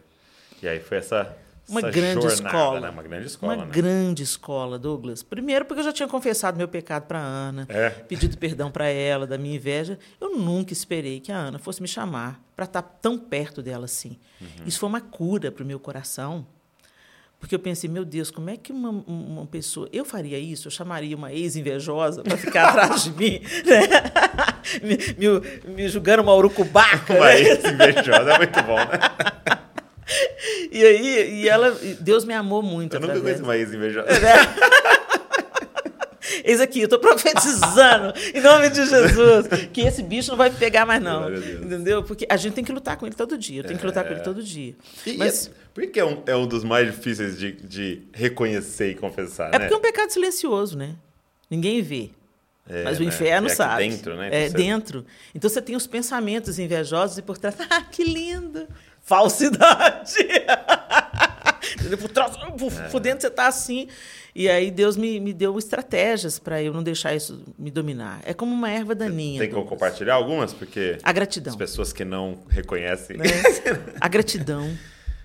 E aí foi essa. Uma grande jornada, escola. Né? Uma grande escola, Uma né? grande escola, Douglas. Primeiro, porque eu já tinha confessado meu pecado para Ana, É. pedido perdão para ela da minha inveja. Eu nunca esperei que a Ana fosse me chamar para estar tão perto dela assim. Uhum. Isso foi uma cura para o meu coração. Porque eu pensei, meu Deus, como é que uma, uma pessoa. Eu faria isso? Eu chamaria uma ex-invejosa para ficar atrás de mim, né? me, me, me julgando uma urucubaca. Uma né? ex-invejosa é muito bom, né? E aí, e ela, Deus me amou muito. Eu nunca conheci uma ex-invejosa. Eis aqui, eu estou profetizando, em nome de Jesus, que esse bicho não vai me pegar mais, não. Entendeu? Porque a gente tem que lutar com ele todo dia. Eu tenho que lutar com ele todo dia. E, Mas e por que é um, é um dos mais difíceis de, de reconhecer e confessar, é né? porque é um pecado silencioso, né? Ninguém vê. É, Mas o né? inferno É sabe. dentro, né? É dentro. Então você tem os pensamentos invejosos e por trás, ah, que lindo! Falsidade! Por por, É. por dentro você está assim. E aí Deus me, me deu estratégias para eu não deixar isso me dominar. É como uma erva daninha. Tem como Douglas. compartilhar algumas? Porque A gratidão. as pessoas que não reconhecem. né? A gratidão.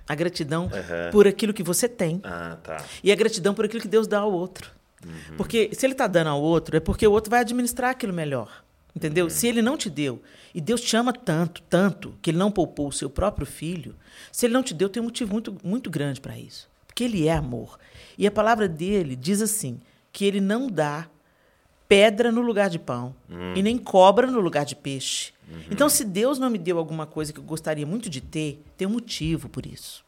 A gratidão Aham. por aquilo que você tem. ah, tá. E a gratidão por aquilo que Deus dá ao outro. Uhum. Porque se ele está dando ao outro, é porque o outro vai administrar aquilo melhor. Entendeu? Uhum. Se ele não te deu, e Deus te ama tanto, tanto, que ele não poupou o seu próprio filho, se ele não te deu, tem um motivo muito, muito grande para isso. Porque ele é amor. E a palavra dele diz assim: que ele não dá pedra no lugar de pão Hum. e nem cobra no lugar de peixe. Uhum. Então, se Deus não me deu alguma coisa que eu gostaria muito de ter, tem um motivo por isso.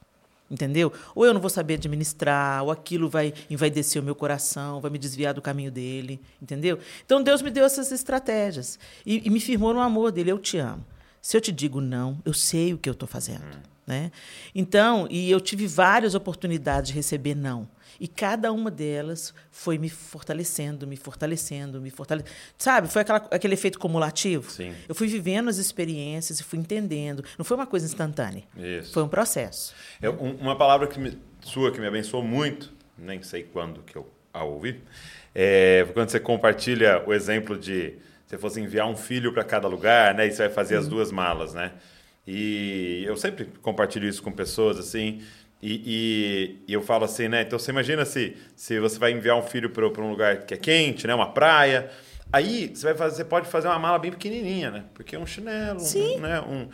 Entendeu? Ou eu não vou saber administrar, ou aquilo vai envaidecer o meu coração, vai me desviar do caminho dele, entendeu? Então Deus me deu essas estratégias e, e me firmou no amor dele. Eu te amo. Se eu te digo não, eu sei o que eu estou fazendo, né? Então, e eu tive várias oportunidades de receber não. E cada uma delas foi me fortalecendo, me fortalecendo, me fortalecendo. Sabe? Foi aquela, aquele efeito cumulativo. Sim. Eu fui vivendo as experiências e fui entendendo. Não foi uma coisa instantânea. Isso. Foi um processo. É um- uma palavra que me- sua que me abençoou muito, nem sei quando que eu a ouvi, é quando você compartilha o exemplo de você fosse enviar um filho para cada lugar, né? E você vai fazer as duas malas, né? E eu sempre compartilho isso com pessoas assim. E, e- e eu falo assim, né? Então você imagina se, se você vai enviar um filho para um lugar que é quente, né? Uma praia. Aí você, vai fazer, você pode fazer uma mala bem pequenininha, né? Porque é um chinelo, um- Sim. né? Um,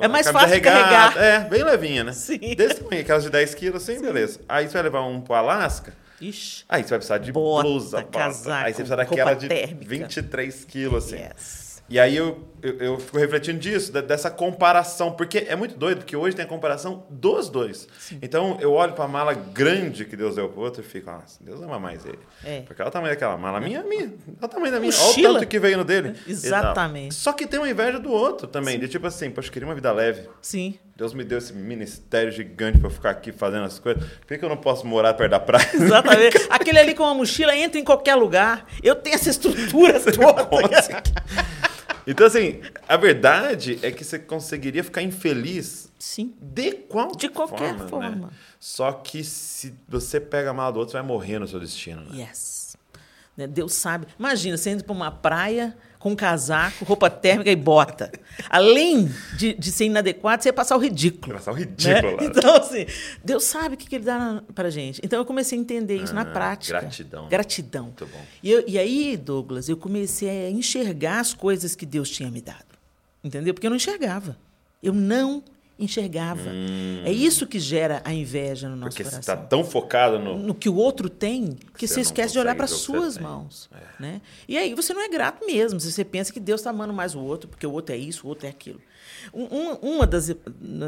É mais fácil de regata, carregar. É, bem levinha, né? Sim. Desse tamanho, aquelas de 10 quilos, assim, beleza. Aí você vai levar um pro Alasca, Ixi. aí você vai precisar de Bota, blusa, casaco, aí você precisa daquela de térmica. 23 quilos, assim. Yes. E aí eu, eu, eu fico refletindo disso, dessa comparação, porque é muito doido, porque hoje tem a comparação dos dois. Então eu olho pra mala grande que Deus deu pro outro e fico, nossa, Deus ama mais ele. É. Porque olha o tamanho daquela mala. A minha é minha. Olha o tamanho da minha. Mochila. Olha o tanto que veio no dele. Exatamente. Só que tem uma inveja do outro também, de tipo assim, poxa, eu queria uma vida leve. Sim. Deus me deu esse ministério gigante pra eu ficar aqui fazendo as coisas. Por que, que eu não posso morar perto da praia? Exatamente. Aquele ali com uma mochila entra em qualquer lugar. Eu tenho essa estrutura toda. Então, assim, a verdade é que você conseguiria ficar infeliz Sim. de qualquer, De qualquer forma. forma. né? Só que se você pega a mala do outro, você vai morrer no seu destino. Né? Yes. Né, Deus sabe. Imagina, você indo para uma praia com casaco, roupa térmica e bota. Além de, de ser inadequado, você ia passar o ridículo. Passar o né? ridículo lá. Então, assim, Deus sabe o que, que ele dá para gente. Então, eu comecei a entender isso na Ah, prática. gratidão. Gratidão. Muito bom. E, eu- e aí, Douglas, eu comecei a enxergar as coisas que Deus tinha me dado. Entendeu? Porque eu não enxergava. Eu não enxergava. É isso que gera a inveja no nosso Porque você coração está tão focado no. no que o outro tem que Você você esquece de olhar para suas você mãos. Né? E aí você não é grato mesmo. Se você pensa que Deus está amando mais o outro, porque o outro é isso, o outro é aquilo. Um, um- uma das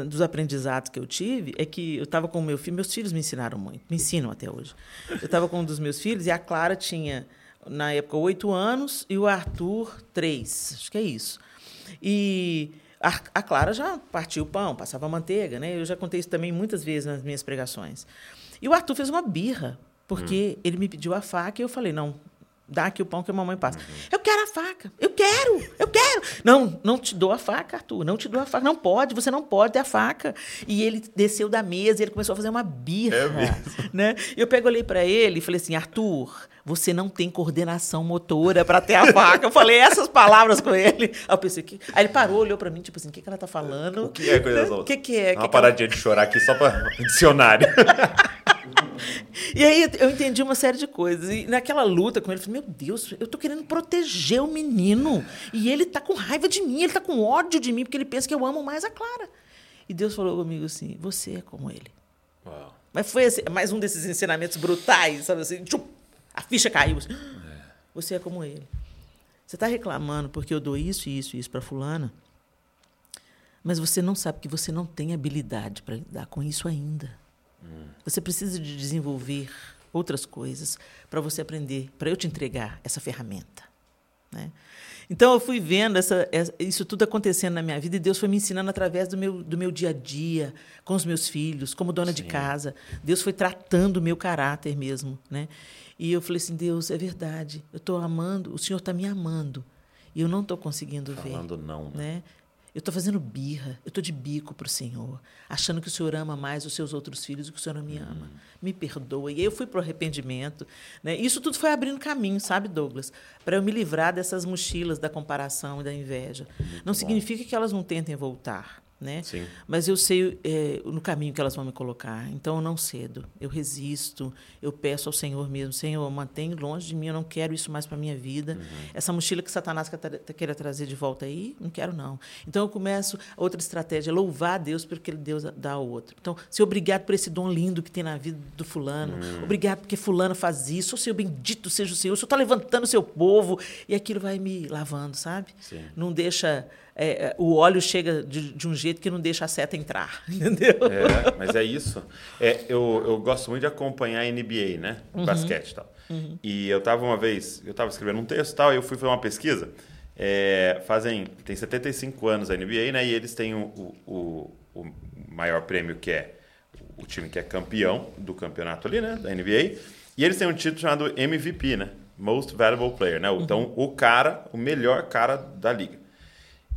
dos aprendizados que eu tive é que eu estava com o meu filho, meus filhos me ensinaram muito, me ensinam até hoje. Eu estava com um dos meus filhos e a Clara tinha, na época, oito anos e o Arthur, três. Acho que é isso. E a, Clara já partiu o pão, passava manteiga, né? Eu já contei isso também muitas vezes nas minhas pregações. E o Arthur fez uma birra, porque ele me pediu a faca e eu falei: não, dá aqui o pão que a mamãe passa. Eu quero a faca, eu quero, eu quero. Não, não te dou a faca, Arthur, não te dou a faca. Não pode, você não pode ter a faca. E ele desceu da mesa e ele começou a fazer uma birra. É mesmo? Né? Eu pego, olhei para ele e falei assim: Arthur, você não tem coordenação motora para ter a faca. Eu falei essas palavras com ele. Aí eu pensei que. Aí ele parou, olhou para mim, tipo assim: o que, que ela tá falando? O que é coisa O que, que é? Que uma que ela- paradinha de chorar aqui só para dicionário. E aí eu entendi uma série de coisas. E naquela luta com ele, eu falei, meu Deus, eu tô querendo proteger o menino. E ele tá com raiva de mim, ele tá com ódio de mim, porque ele pensa que eu amo mais a Clara. E Deus falou comigo assim, você é como ele. Uau. Mas foi assim, mais um desses ensinamentos brutais, sabe assim, tchum, a ficha caiu. assim. Você é como ele. Você está reclamando porque eu dou isso, isso e isso para fulana, mas você não sabe que você não tem habilidade para lidar com isso ainda. Você precisa de desenvolver outras coisas para você aprender, para eu te entregar essa ferramenta. Né? Então eu fui vendo essa, essa- isso tudo acontecendo na minha vida e Deus foi me ensinando através do meu, do meu dia a dia, com os meus filhos, como dona de casa. Deus foi tratando o meu caráter mesmo. Né? E eu falei assim: Deus, é verdade, eu estou amando, o Senhor está me amando e eu não estou conseguindo ver Falando não. né? né? Eu estou fazendo birra, eu estou de bico para o Senhor, achando que o Senhor ama mais os seus outros filhos do que o Senhor não me ama. Me perdoa. E aí eu fui para o arrependimento. Né? Isso tudo foi abrindo caminho, sabe, Douglas? Para eu me livrar dessas mochilas da comparação e da inveja. não significa que elas não tentem voltar. Né? Sim. Mas eu sei é, no caminho que elas vão me colocar. Então eu não cedo. Eu resisto. Eu peço ao Senhor mesmo: Senhor, mantém longe de mim. Eu não quero isso mais para minha vida. Essa mochila que Satanás queira trazer de volta aí, não quero não. Então eu começo outra estratégia: louvar a Deus pelo que ele Deus dá ao outro. Então, Senhor, obrigado por esse dom lindo que tem na vida do fulano. Obrigado porque fulano faz isso. O Senhor bendito seja o Senhor. O Senhor está levantando o seu povo e aquilo vai me lavando, sabe? Sim. Não deixa é, é, o óleo chega de, de um jeito que não deixa a seta entrar, entendeu? É, mas é isso. É, eu, eu gosto muito de acompanhar a NBA, né? Basquete e tal. E eu tava uma vez, eu tava escrevendo um texto e tal, e eu fui fazer uma pesquisa. É, fazem, tem 75 anos a NBA, né? E eles têm o, o, o, o maior prêmio que é o time que é campeão do campeonato ali, né? Da NBA. E eles têm um título chamado MVP, né? Most Valuable Player, né? Então, o cara, o melhor cara da liga.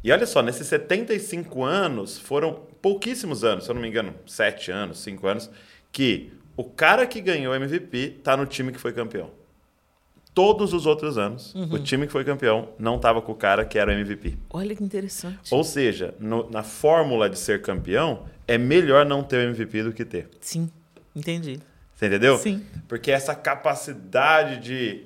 E olha só, nesses 75 anos, foram pouquíssimos anos, se eu não me engano, 7 anos, 5 anos, que o cara que ganhou o MVP está no time que foi campeão. Todos os outros anos, o time que foi campeão não estava com o cara que era o MVP. Olha que interessante. Ou seja, no- na fórmula de ser campeão, é melhor não ter o MVP do que ter. Sim, entendi. Você entendeu? Sim. Porque essa capacidade de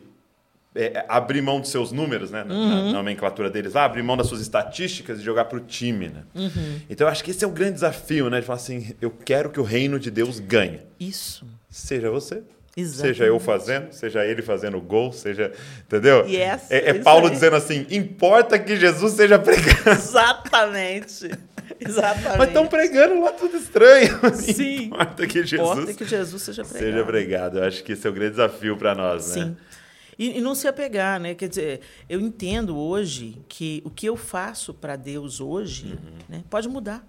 é, abrir mão dos seus números, né? Na, Uhum. na nomenclatura deles lá, abrir mão das suas estatísticas e jogar para o time, né? Uhum. Então eu acho que esse é o grande desafio, né? De falar assim, eu quero que o reino de Deus ganhe. Isso. Seja você. Exatamente. Seja eu fazendo, seja ele fazendo o gol, seja. Entendeu? Yes, é é Paulo dizendo assim: importa que Jesus seja pregado. Exatamente. Exatamente. Mas estão pregando lá tudo estranho. Sim. Importa que Jesus Importa que Jesus seja pregado. seja pregado. Eu acho que esse é o grande desafio para nós, né? Sim. E, e não se apegar, né? Quer dizer, eu entendo hoje que o que eu faço para Deus hoje Uhum. né, pode mudar.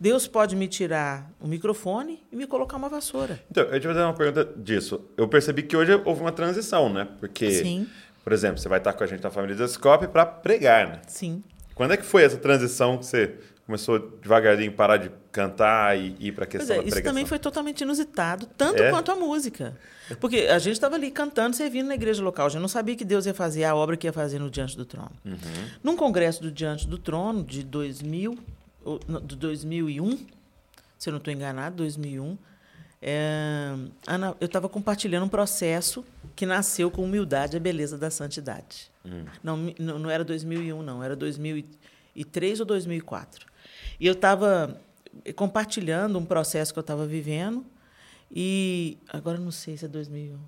Deus pode me tirar o microfone e me colocar uma vassoura. Então, eu te fazer uma pergunta disso. Eu percebi que hoje houve uma transição, né? Porque, Sim. por exemplo, você vai estar com a gente na família Descope para pregar, né? Sim. Quando é que foi essa transição que você começou devagarinho parar de cantar e ir para a questão é, da isso pregação? também foi totalmente inusitado, tanto É? quanto a música. Porque a gente estava ali cantando, servindo na igreja local. A gente não sabia que Deus ia fazer a obra que ia fazer no Diante do Trono. Uhum. Num congresso do Diante do Trono, de 2000, ou, não, de 2001, se eu não estou enganado, 2001, é, Ana, eu estava compartilhando um processo que nasceu com humildade e a beleza da santidade. Não, mi- não, não era 2001, não, era 2003 ou 2004. E eu estava compartilhando um processo que eu estava vivendo. E agora não sei se é 2001.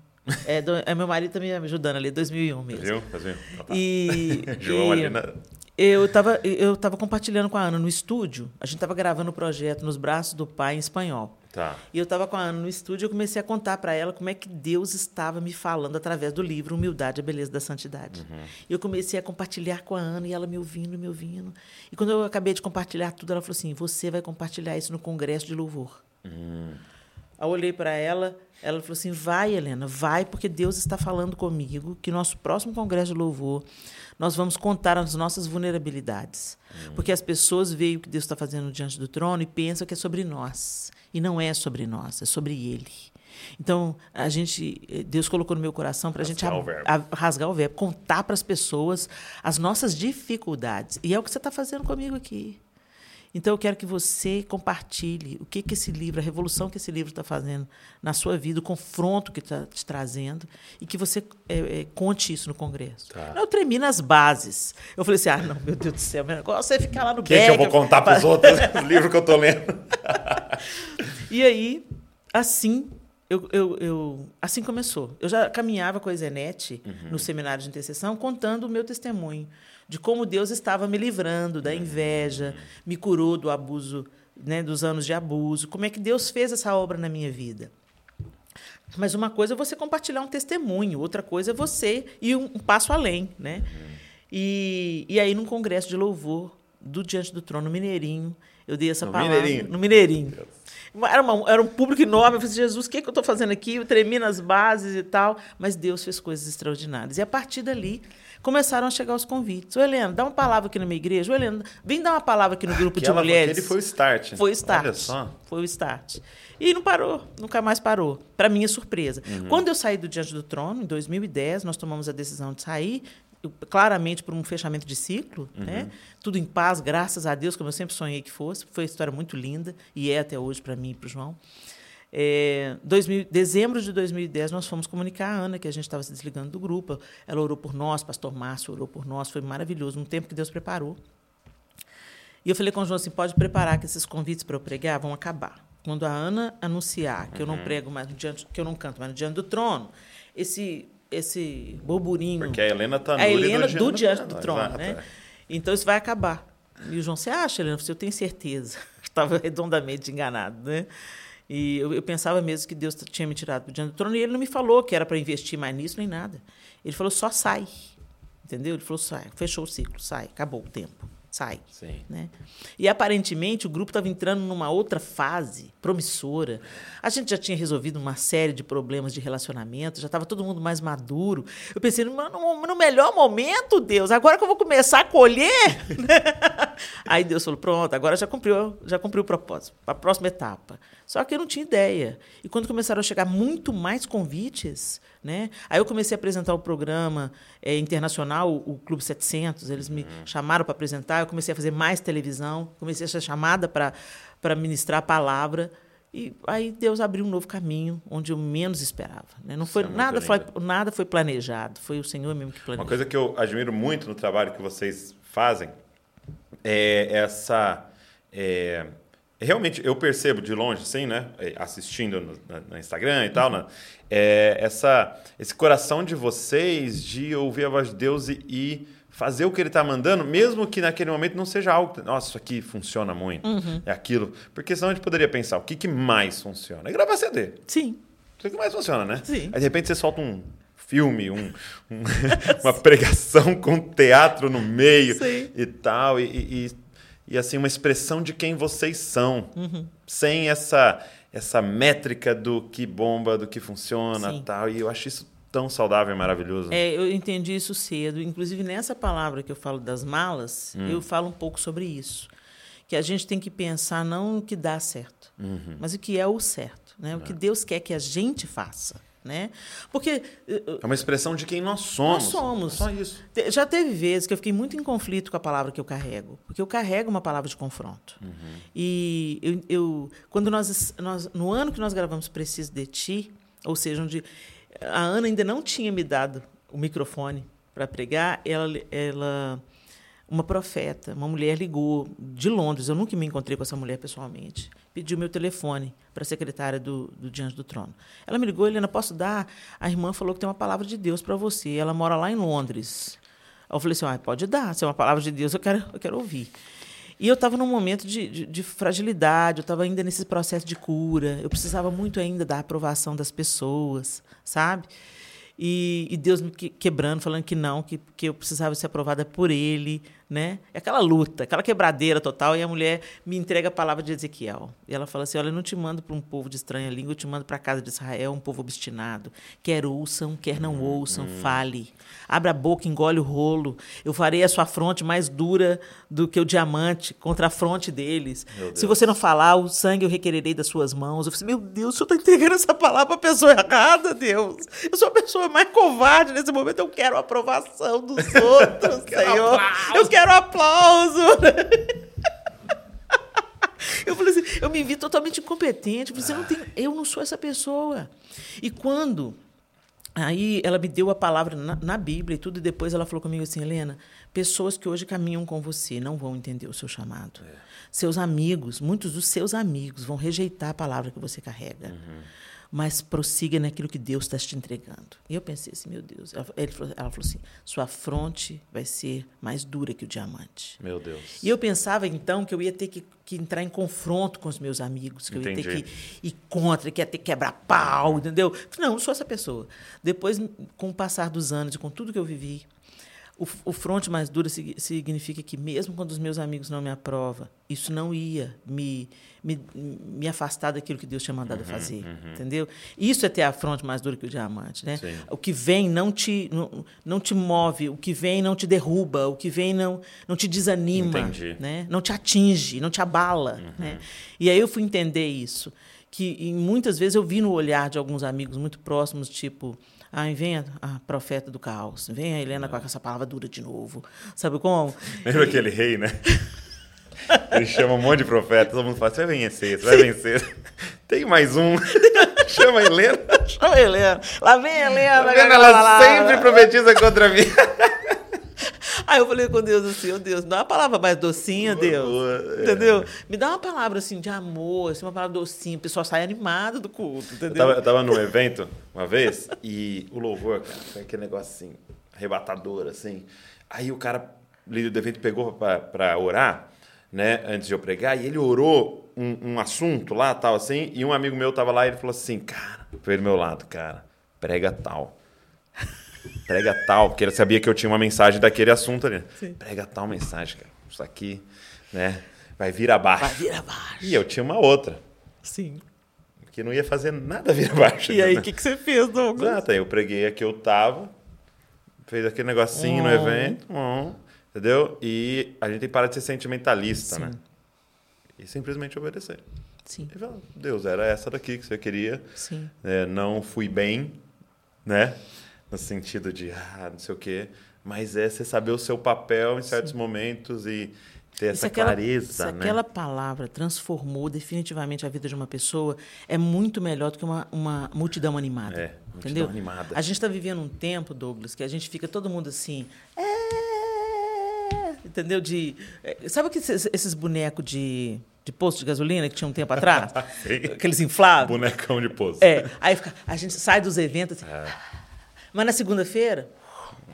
É, do, é meu marido também tá me ajudando ali, 2001 mesmo. Viu? Vendo? Ah, tá. E, João e ali na... eu estava eu tava compartilhando com a Ana no estúdio. A gente estava gravando o projeto Nos Braços do Pai em espanhol. Tá. E eu estava com a Ana no estúdio e eu comecei a contar para ela como é que Deus estava me falando através do livro Humildade, a Beleza da Santidade. Uhum. E eu comecei a compartilhar com a Ana e ela me ouvindo, me ouvindo. E quando eu acabei de compartilhar tudo, ela falou assim: Você vai compartilhar isso no Congresso de Louvor. Hum. Eu olhei para ela, ela falou assim: Vai, Helena, vai, porque Deus está falando comigo que nosso próximo Congresso de Louvor nós vamos contar as nossas vulnerabilidades. Porque as pessoas veem o que Deus está fazendo diante do trono e pensam que é sobre nós. E não é sobre nós, é sobre Ele. Então, a gente, Deus colocou no meu coração para a gente o a- rasgar o verbo, contar para as pessoas as nossas dificuldades. E é o que você está fazendo comigo aqui. Então, eu quero que você compartilhe o que, que esse livro, a revolução que esse livro está fazendo na sua vida, o confronto que está te trazendo, e que você é, é, conte isso no Congresso. Tá. Eu tremi nas bases. Eu falei assim: ah, não, meu Deus do céu, meu negócio é ficar lá no O que, que eu vou contar para os outros? o livro que eu tô lendo. E aí, assim, eu, eu, eu- assim começou. Eu já caminhava com a Zenete no seminário de intercessão, contando o meu testemunho de como Deus estava me livrando da inveja, me curou do abuso, né, dos anos de abuso, como é que Deus fez essa obra na minha vida. Mas uma coisa é você compartilhar um testemunho, outra coisa é você ir um, passo além, né? E, e aí, num congresso de louvor do Diante do Trono Mineirinho, eu dei essa No palavra. Mineirinho? No Mineirinho. Era, uma- era um público enorme. Eu falei, Jesus, o que, é que eu estou fazendo aqui? Eu tremi nas bases e tal. Mas Deus fez coisas extraordinárias. E a partir dali, começaram a chegar os convites. Ô, Helena, dá uma palavra aqui na minha igreja. Ô, Helena, vem dar uma palavra aqui no grupo de Aquela- mulheres. Aquele foi o start. Foi o start. Olha só. Foi o start. E não parou, nunca mais parou. Para minha surpresa. Uhum. Quando eu saí do Diante do Trono, em 2010, nós tomamos a decisão de sair, claramente por um fechamento de ciclo, Uhum. né? tudo em paz, graças a Deus, como eu sempre sonhei que fosse. Foi uma história muito linda, e é até hoje para mim e para o João. É, 2000, dezembro de 2010, nós fomos comunicar a Ana que a gente estava se desligando do grupo. Ela orou por nós, pastor Márcio orou por nós, foi maravilhoso, um tempo que Deus preparou. E eu falei com o João assim: pode preparar que esses convites para eu pregar vão acabar. Quando a Ana anunciar que eu Uhum. não prego mais no diante, que eu não canto mais no diante do trono, esse esse burburinho. Porque a Helena tá a Helena do diante do trono, exato, né? é. Então isso vai acabar. E o João, você acha, Helena? Eu tenho certeza. Estava redondamente enganado, né? E eu, eu pensava mesmo que Deus tinha me tirado do diante do trono e ele não me falou que era para investir mais nisso nem nada. Ele falou só sai, entendeu? Ele falou sai, fechou o ciclo, sai, acabou o tempo, sai. Sim. Né? E aparentemente o grupo estava entrando numa outra fase promissora. A gente já tinha resolvido uma série de problemas de relacionamento, já estava todo mundo mais maduro. Eu pensei, no, no- no melhor momento, Deus, agora que eu vou começar a colher. Aí Deus falou: pronto, agora já cumpriu, já cumpriu o propósito, para a próxima etapa. Só que eu não tinha ideia. E quando começaram a chegar muito mais convites, né? Aí eu comecei a apresentar o programa eh, internacional, o, Clube 700, eles me chamaram para apresentar, eu comecei a fazer mais televisão, comecei a ser chamada para ministrar a palavra. E aí Deus abriu um novo caminho, onde eu menos esperava. Né? Não foi é nada, foi, nada foi planejado, foi o Senhor mesmo que planejou. Uma coisa que eu admiro muito no trabalho que vocês fazem é essa. é, realmente, eu percebo de longe, assim, né? é, Assistindo no, na- no Instagram e tal, né? É, essa, esse coração de vocês de ouvir a voz de Deus e, e fazer o que Ele está mandando, mesmo que naquele momento não seja algo. Nossa, isso aqui funciona muito. É aquilo. Porque senão a gente poderia pensar: o que, que mais funciona? É gravar CD. Sim, Isso que mais funciona, né? Sim. Aí de repente você solta um filme, um- um- uma pregação com teatro no meio Sim. e tal. E, e- e- assim, uma expressão de quem vocês são. Uhum. Sem essa, essa métrica do que bomba, do que funciona Sim. tal. E eu acho isso tão saudável e maravilhoso. É, eu entendi isso cedo. Inclusive, nessa palavra que eu falo das malas, eu falo um pouco sobre isso. Que a gente tem que pensar não no que dá certo, mas o que é o certo. Né? O que Deus quer que a gente faça. Né? Porque eh, É uma expressão de quem nós somos. nós somos. Só isso. Já teve vezes que eu fiquei muito em conflito com a palavra que eu carrego, porque eu carrego uma palavra de confronto. E eu, eu- quando nós, nós, no ano que nós gravamos Preciso de Ti, ou seja, onde a Ana ainda não tinha me dado o microfone para pregar, ela, ela uma profeta, uma mulher ligou de Londres, eu nunca me encontrei com essa mulher pessoalmente, pediu meu telefone para a secretária do, do Diante do Trono. Ela me ligou, Helena, posso dar? A irmã falou que tem uma palavra de Deus para você, ela mora lá em Londres. Eu falei assim, ah, pode dar, se é uma palavra de Deus, eu quero, eu quero ouvir. E eu estava num momento de, de, de fragilidade, eu estava ainda nesse processo de cura, eu precisava muito ainda da aprovação das pessoas, sabe? E, e Deus me quebrando, falando que não, que, que eu precisava ser aprovada por Ele, né? É aquela luta, aquela quebradeira total, e a mulher me entrega a palavra de Ezequiel. E ela fala assim: Olha, eu não te mando para um povo de estranha língua, eu te mando para a casa de Israel, um povo obstinado. Quer ouçam, quer não ouçam, hum. fale. Abra a boca, engole o rolo. Eu farei a sua fronte mais dura do que o diamante contra a fronte deles. Se você não falar, o sangue eu requererei das suas mãos. Eu falei: Meu Deus, o senhor está entregando essa palavra para a pessoa errada, Deus. Eu sou a pessoa mais covarde nesse momento. Eu quero a aprovação dos outros, Senhor. Eu quero quero aplauso. Eu falei assim, eu me vi totalmente incompetente. Eu, falei, assim, não eu não sou essa pessoa. E quando Aí ela me deu a palavra na, na, Bíblia e tudo, e depois ela falou comigo assim: Helena, pessoas que hoje caminham com você não vão entender o seu chamado. É. Seus amigos, muitos dos seus amigos vão rejeitar a palavra que você carrega. Uhum mas prossiga naquilo que Deus está te entregando. E eu pensei assim, meu Deus. Ela, falou, ela falou assim: sua fronte vai ser mais dura que o diamante. Meu Deus. E eu pensava então que eu ia ter que, que entrar em confronto com os meus amigos, que Entendi. eu ia ter que ir contra, que ia ter que quebrar pau, entendeu? Não, não sou essa pessoa. Depois, com o passar dos anos e com tudo que eu vivi, o, o fronte mais duro significa que, mesmo quando os meus amigos não me aprovam, isso não ia me, me, me afastar daquilo que Deus tinha mandado uhum, fazer. Uhum. Entendeu? Isso é ter a fronte mais dura que o diamante. Né? O que vem não te, não, não te move, o que vem não te derruba, o que vem não, não te desanima, né? não te atinge, não te abala. Uhum. Né? E aí eu fui entender isso. Que muitas vezes eu vi no olhar de alguns amigos muito próximos, tipo Ai, vem a, a, profeta do caos, vem a Helena com essa palavra dura de novo. Sabe como? Lembra aquele rei, né? Ele chama um monte de profeta, todo mundo fala: você vai vencer, você vai vencer. Tem mais um. Chama a Helena. Chama a Helena. Lá vem a Helena. Tá ela, ela sempre profetiza contra mim. Aí eu falei com Deus assim, oh Deus, me dá uma palavra mais docinha, Deus. Boa, entendeu? É. Me dá uma palavra assim de amor, assim, uma palavra docinha, o pessoal sai animado do culto, entendeu? Eu tava, eu tava num evento uma vez e o louvor, cara, foi aquele negócio assim, arrebatador, assim. Aí o cara, líder do evento, pegou para orar, né, antes de eu pregar, e ele orou um, um assunto lá, tal, assim, e um amigo meu tava lá e ele falou assim, cara, foi do meu lado, cara, prega tal prega tal, porque ele sabia que eu tinha uma mensagem daquele assunto ali. Sim. Prega tal mensagem, cara. Isso aqui, né? Vai vir abaixo. Vai vir abaixo. E eu tinha uma outra. Sim. Que não ia fazer nada vir abaixo. E aí, o que, que você fez, Douglas? Exato, aí eu preguei aqui, eu tava, fez aquele negocinho oh. no evento, oh, entendeu? E a gente tem que parar de ser sentimentalista, Sim. né? E simplesmente obedecer. Sim. E falar, Deus, era essa daqui que você queria. Sim. É, não fui bem, né? No sentido de, ah, não sei o quê, mas é você saber o seu papel em certos Sim. momentos e ter essa aquela, clareza. Se né? aquela palavra transformou definitivamente a vida de uma pessoa, é muito melhor do que uma, uma multidão animada. É, multidão entendeu? animada. A gente está vivendo um tempo, Douglas, que a gente fica todo mundo assim. É, entendeu? De, é, sabe que esses, esses bonecos de de posto de gasolina que tinha um tempo atrás? Aqueles inflados. Bonecão de posto. É. Aí fica, a gente sai dos eventos assim, é. Mas na segunda-feira,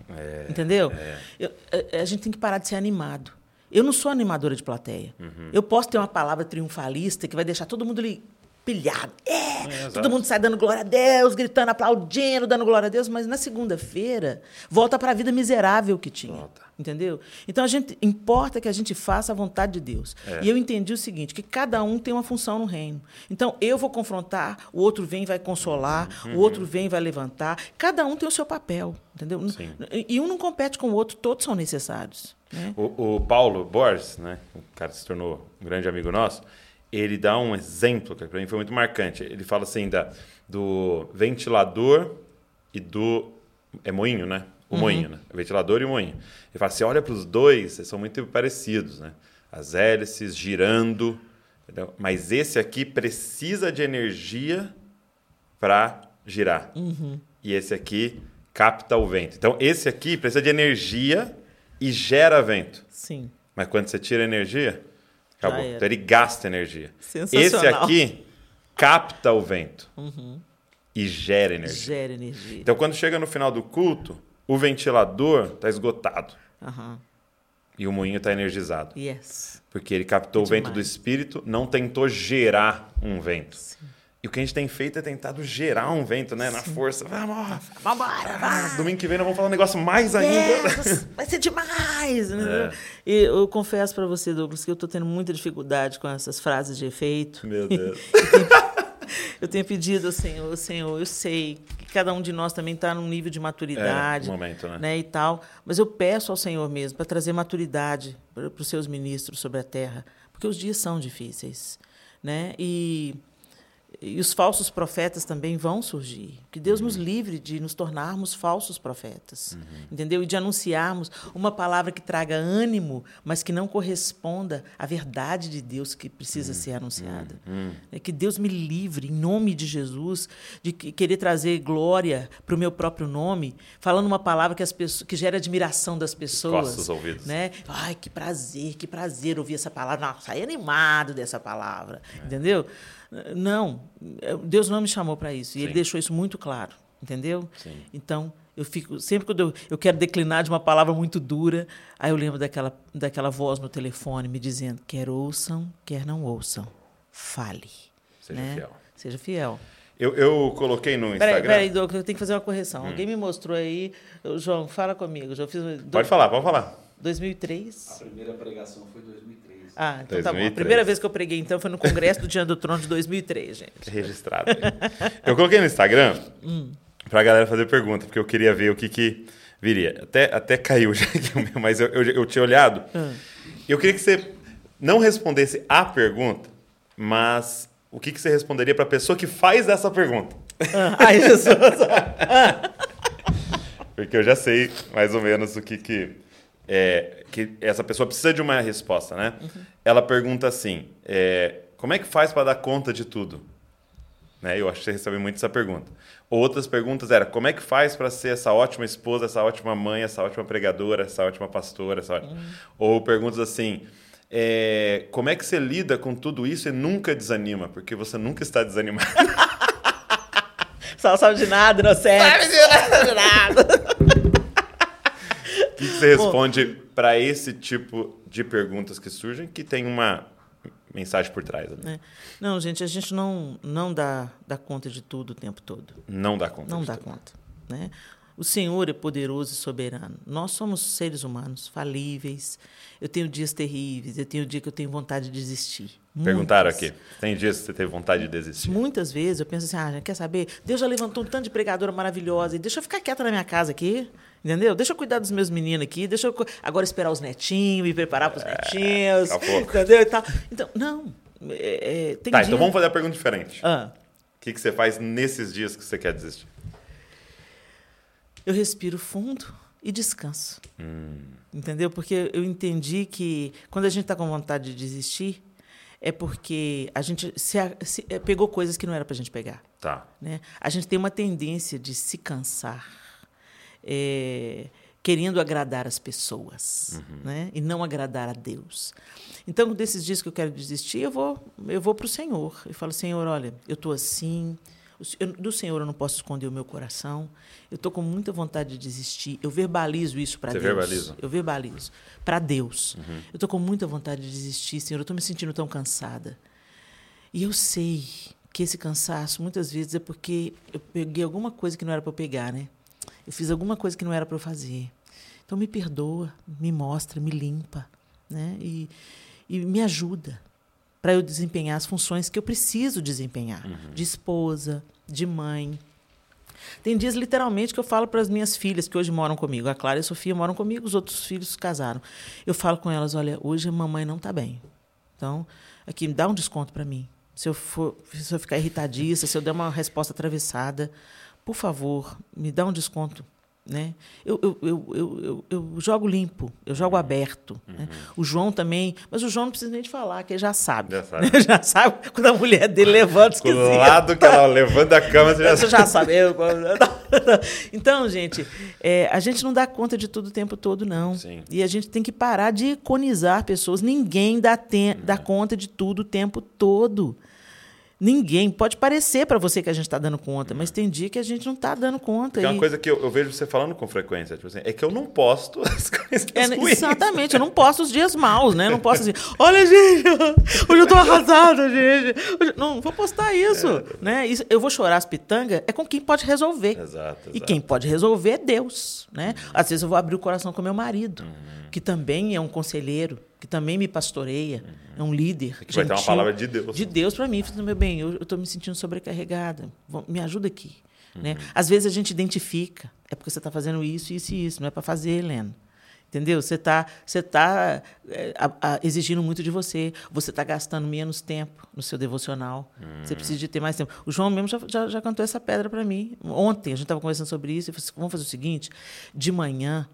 é, entendeu? É. Eu, a, a, gente tem que parar de ser animado. Eu não sou animadora de plateia. Uhum. Eu posso ter uma palavra triunfalista que vai deixar todo mundo ali pilhado. É, é todo mundo sai dando glória a Deus, gritando, aplaudindo, dando glória a Deus, mas na segunda-feira volta para a vida miserável que tinha. Volta. Entendeu? Então a gente importa que a gente faça a vontade de Deus. É. E eu entendi o seguinte, que cada um tem uma função no reino. Então eu vou confrontar, o outro vem e vai consolar, uhum. o outro vem e vai levantar. Cada um tem o seu papel, entendeu? Sim. E um não compete com o outro, todos são necessários. Né? O, o Paulo Borges, né, o cara que se tornou um grande amigo nosso, ele dá um exemplo que para mim foi muito marcante. Ele fala assim da, do ventilador e do é moinho, né? O uhum. moinho, né? O ventilador e o moinho. Ele fala assim, olha para os dois, eles são muito parecidos, né? As hélices girando, entendeu? mas esse aqui precisa de energia para girar. Uhum. E esse aqui capta o vento. Então esse aqui precisa de energia e gera vento. Sim. Mas quando você tira energia, acabou. Então ele gasta energia. Sensacional. Esse aqui capta o vento e gera energia. Gera energia. Então quando chega no final do culto, o ventilador está esgotado Aham. e o moinho está energizado. Yes. Porque ele captou o vento do espírito, não tentou gerar um vento. E o que a gente tem feito é tentado gerar um vento, né? Na força. Vamos! Vambora, Ah, domingo que vem nós vamos falar um negócio mais ainda. Yes, vai ser demais! né? E eu confesso para você, Douglas, que eu estou tendo muita dificuldade com essas frases de efeito. Meu Deus. Eu tenho pedido ao Senhor, Senhor, eu sei que cada um de nós também está num nível de maturidade, É, momento, né? né, e tal, mas eu peço ao Senhor mesmo para trazer maturidade para os seus ministros sobre a terra, porque os dias são difíceis, né? E, e os falsos profetas também vão surgir. Que Deus nos livre de nos tornarmos falsos profetas, entendeu? E de anunciarmos uma palavra que traga ânimo, mas que não corresponda à verdade de Deus que precisa ser anunciada. É que Deus me livre, em nome de Jesus, de que- querer trazer glória para o meu próprio nome, falando uma palavra que, as pessoas, que gera admiração das pessoas. Os ouvidos. Né? Ai, que prazer, que prazer ouvir essa palavra. Nossa, saí animado dessa palavra. Entendeu? Não, Deus não me chamou para isso. E Ele Sim. deixou isso muito claro. Entendeu? Sim. Então, eu fico. Sempre quando eu, eu quero declinar de uma palavra muito dura, aí eu lembro daquela, daquela voz no telefone me dizendo: quer ouçam, quer não ouçam. Fale. Seja né? fiel. Seja fiel. Eu, eu coloquei no Peraí, Instagram. peraí, Douglas, eu tenho que fazer uma correção. Alguém me mostrou aí. João, fala comigo. Já fiz. Pode falar, pode falar. 2003. A primeira pregação foi em 2003. Ah, então tá bom. A 2003. primeira vez que eu preguei, então, foi no Congresso do Diante do Trono de 2003, gente. Registrado. eu coloquei no Instagram Hum. pra galera fazer pergunta, porque eu queria ver o que, que viria. Até, até caiu já aqui o meu, mas eu, eu, eu tinha olhado. Ah. Eu queria que você não respondesse a pergunta, mas o que, que você responderia pra pessoa que faz essa pergunta. Ah, Ai, Jesus. Porque eu já sei mais ou menos o que que, é, que essa pessoa precisa de uma resposta, né? Ela pergunta assim, é, como é que faz para dar conta de tudo? Né? Eu acho que você recebe muito essa pergunta. Outras perguntas eram, como é que faz para ser essa ótima esposa, essa ótima mãe, essa ótima pregadora, essa ótima pastora? Essa ótima... Ou perguntas assim, é, como é que você lida com tudo isso e nunca desanima? Porque você nunca está desanimado. Só sabe de nada, inocente. Sabe de nada. O que, que você responde para esse tipo de perguntas que surgem que tem uma mensagem por trás? né? Não, gente, a gente não, não dá, dá conta de tudo o tempo todo. Não dá conta. Não dá tudo. conta. Né? O Senhor é poderoso e soberano. Nós somos seres humanos falíveis. Eu tenho dias terríveis. Eu tenho dia que eu tenho vontade de desistir. Perguntaram Muitas. aqui. Tem dias que você teve vontade de desistir? Muitas vezes eu penso assim, ah, quer saber? Deus já levantou um tanto de pregadora maravilhosa e deixa eu ficar quieta na minha casa aqui, entendeu? Deixa eu cuidar dos meus meninos aqui, deixa eu agora esperar os netinhos, me preparar para os netinhos, a pouco. entendeu? E tal. Então, não, é, é, Tá, dia... então vamos fazer a pergunta diferente. Ah, O que, que você faz nesses dias que você quer desistir? Eu respiro fundo e descanso. Hum. Entendeu? Porque eu entendi que quando a gente está com vontade de desistir, é porque a gente se, se- é, pegou coisas que não era para a gente pegar. Tá. né? A gente tem uma tendência de se cansar é, querendo agradar as pessoas né? e não agradar a Deus. Então, desses dias que eu quero desistir, eu vou, eu vou para o Senhor. Eu falo, Senhor, olha, eu estou assim. Eu- do Senhor eu não posso esconder o meu coração. Eu estou com muita vontade de desistir. Eu verbalizo isso para Você Deus. verbaliza? Eu verbalizo. Para Deus. Eu estou com muita vontade de desistir, Senhor. Eu estou me sentindo tão cansada. E eu sei que esse cansaço, muitas vezes, é porque eu peguei alguma coisa que não era para eu pegar, né? Eu fiz alguma coisa que não era para eu fazer. Então, me perdoa, me mostra, me limpa, né? E, e me ajuda para eu desempenhar as funções que eu preciso desempenhar de esposa, de mãe. Tem dias, literalmente, que eu falo para as minhas filhas, que hoje moram comigo. A Clara e a Sofia moram comigo, os outros filhos casaram. Eu falo com elas: olha, hoje a mamãe não está bem. Então, aqui, dá um desconto para mim. Se eu, for, se eu ficar irritadiça, se eu der uma resposta atravessada, por favor, me dá um desconto Né? Eu, eu, eu, eu, jogo limpo, eu jogo aberto. Né? O João também, mas o João não precisa nem de falar, que ele já sabe. Já sabe. Já sabe quando a mulher dele levanta Do esquisito. lado que ela levanta a cama, você já Você já sabe. Então, gente, é, a gente não dá conta de tudo o tempo todo, não. E a gente tem que parar de iconizar pessoas. Ninguém dá, dá conta de tudo o tempo todo. Ninguém. Pode parecer para você que a gente está dando conta, mas tem dia que a gente não está dando conta. Porque é uma E- coisa que eu, eu vejo você falando com frequência, tipo assim, é que eu não posto as coisas É, ruins. exatamente, eu não posto os dias maus, né? Eu não posto assim, olha, gente, hoje eu tô arrasada, gente. Não, vou postar isso, né? Isso- eu vou chorar as pitangas, é com quem pode resolver. Exato, E exato. quem pode resolver é Deus, né? Às vezes eu vou abrir o coração com meu marido, Uhum. que também é um conselheiro, que também me pastoreia, é um líder. Que vai ter uma palavra de Deus. De Deus para mim, falando, meu bem, eu estou me sentindo sobrecarregada, me ajuda aqui. Uhum. Né? Às vezes a gente identifica, é porque você está fazendo isso, isso e isso, não é para fazer, Helena. Entendeu? Você está você tá, é, a- a- exigindo muito de você. Você está gastando menos tempo no seu devocional. Você Hum. precisa de ter mais tempo. O João mesmo já, já, já cantou essa pedra para mim. Ontem a gente estava conversando sobre isso. E falou assim, vamos fazer o seguinte: de manhã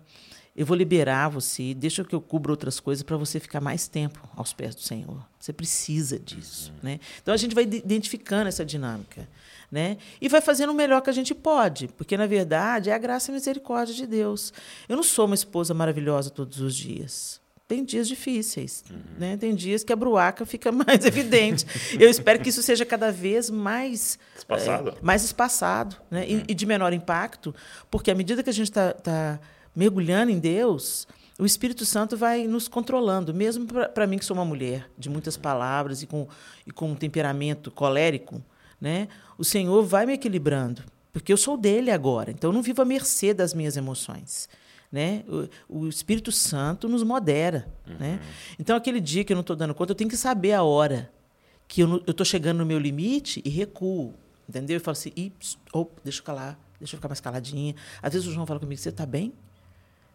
eu vou liberar você, deixa que eu cubra outras coisas para você ficar mais tempo aos pés do Senhor. Você precisa disso, né? Então a gente vai ide- identificando essa dinâmica, né? E vai fazendo o melhor que a gente pode, porque na verdade é a graça e a misericórdia de Deus. Eu não sou uma esposa maravilhosa todos os dias. Tem dias difíceis, né? Tem dias que a bruaca fica mais evidente. Eu espero que isso seja cada vez mais Espaçado. é, mais espaçado, né? E, e de menor impacto, porque à medida que a gente está mergulhando em Deus, o Espírito Santo vai nos controlando, mesmo para mim que sou uma mulher de muitas palavras e com, e com um temperamento colérico, né? O Senhor vai me equilibrando, porque eu sou dele agora, então eu não vivo à mercê das minhas emoções. Né? O, o Espírito Santo nos modera. Né? Então, aquele dia que eu não estou dando conta, eu tenho que saber a hora que eu estou chegando no meu limite e recuo. Entendeu? E falo assim, pss, oh, deixa eu calar, deixa eu ficar mais caladinha. Às vezes o João fala comigo, você está bem?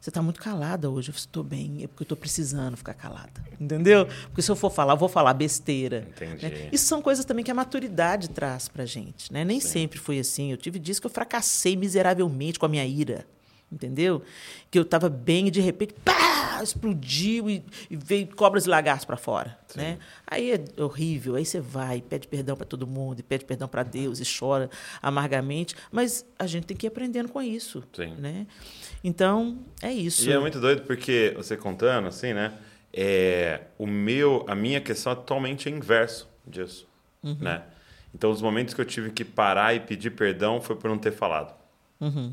Você está muito calada hoje. Eu estou bem, é porque eu estou precisando ficar calada. Entendeu? Porque se eu for falar, eu vou falar besteira. Entendi. né? Isso são coisas também que a maturidade traz para gente. Né? Nem sempre foi assim. Eu tive dias que eu fracassei miseravelmente com a minha ira. Entendeu? Que eu estava bem e de repente, pá, explodiu e, e veio cobras e lagartos para fora. Né? Aí é horrível. Aí você vai, pede perdão para todo mundo, e pede perdão para Deus e chora amargamente. Mas a gente tem que ir aprendendo com isso. Sim. Né? Então, é isso. E é muito doido porque você contando assim, né? É, o meu, a minha questão é totalmente inverso disso, Uhum. né? Então os momentos que eu tive que parar e pedir perdão foi por não ter falado. Uhum.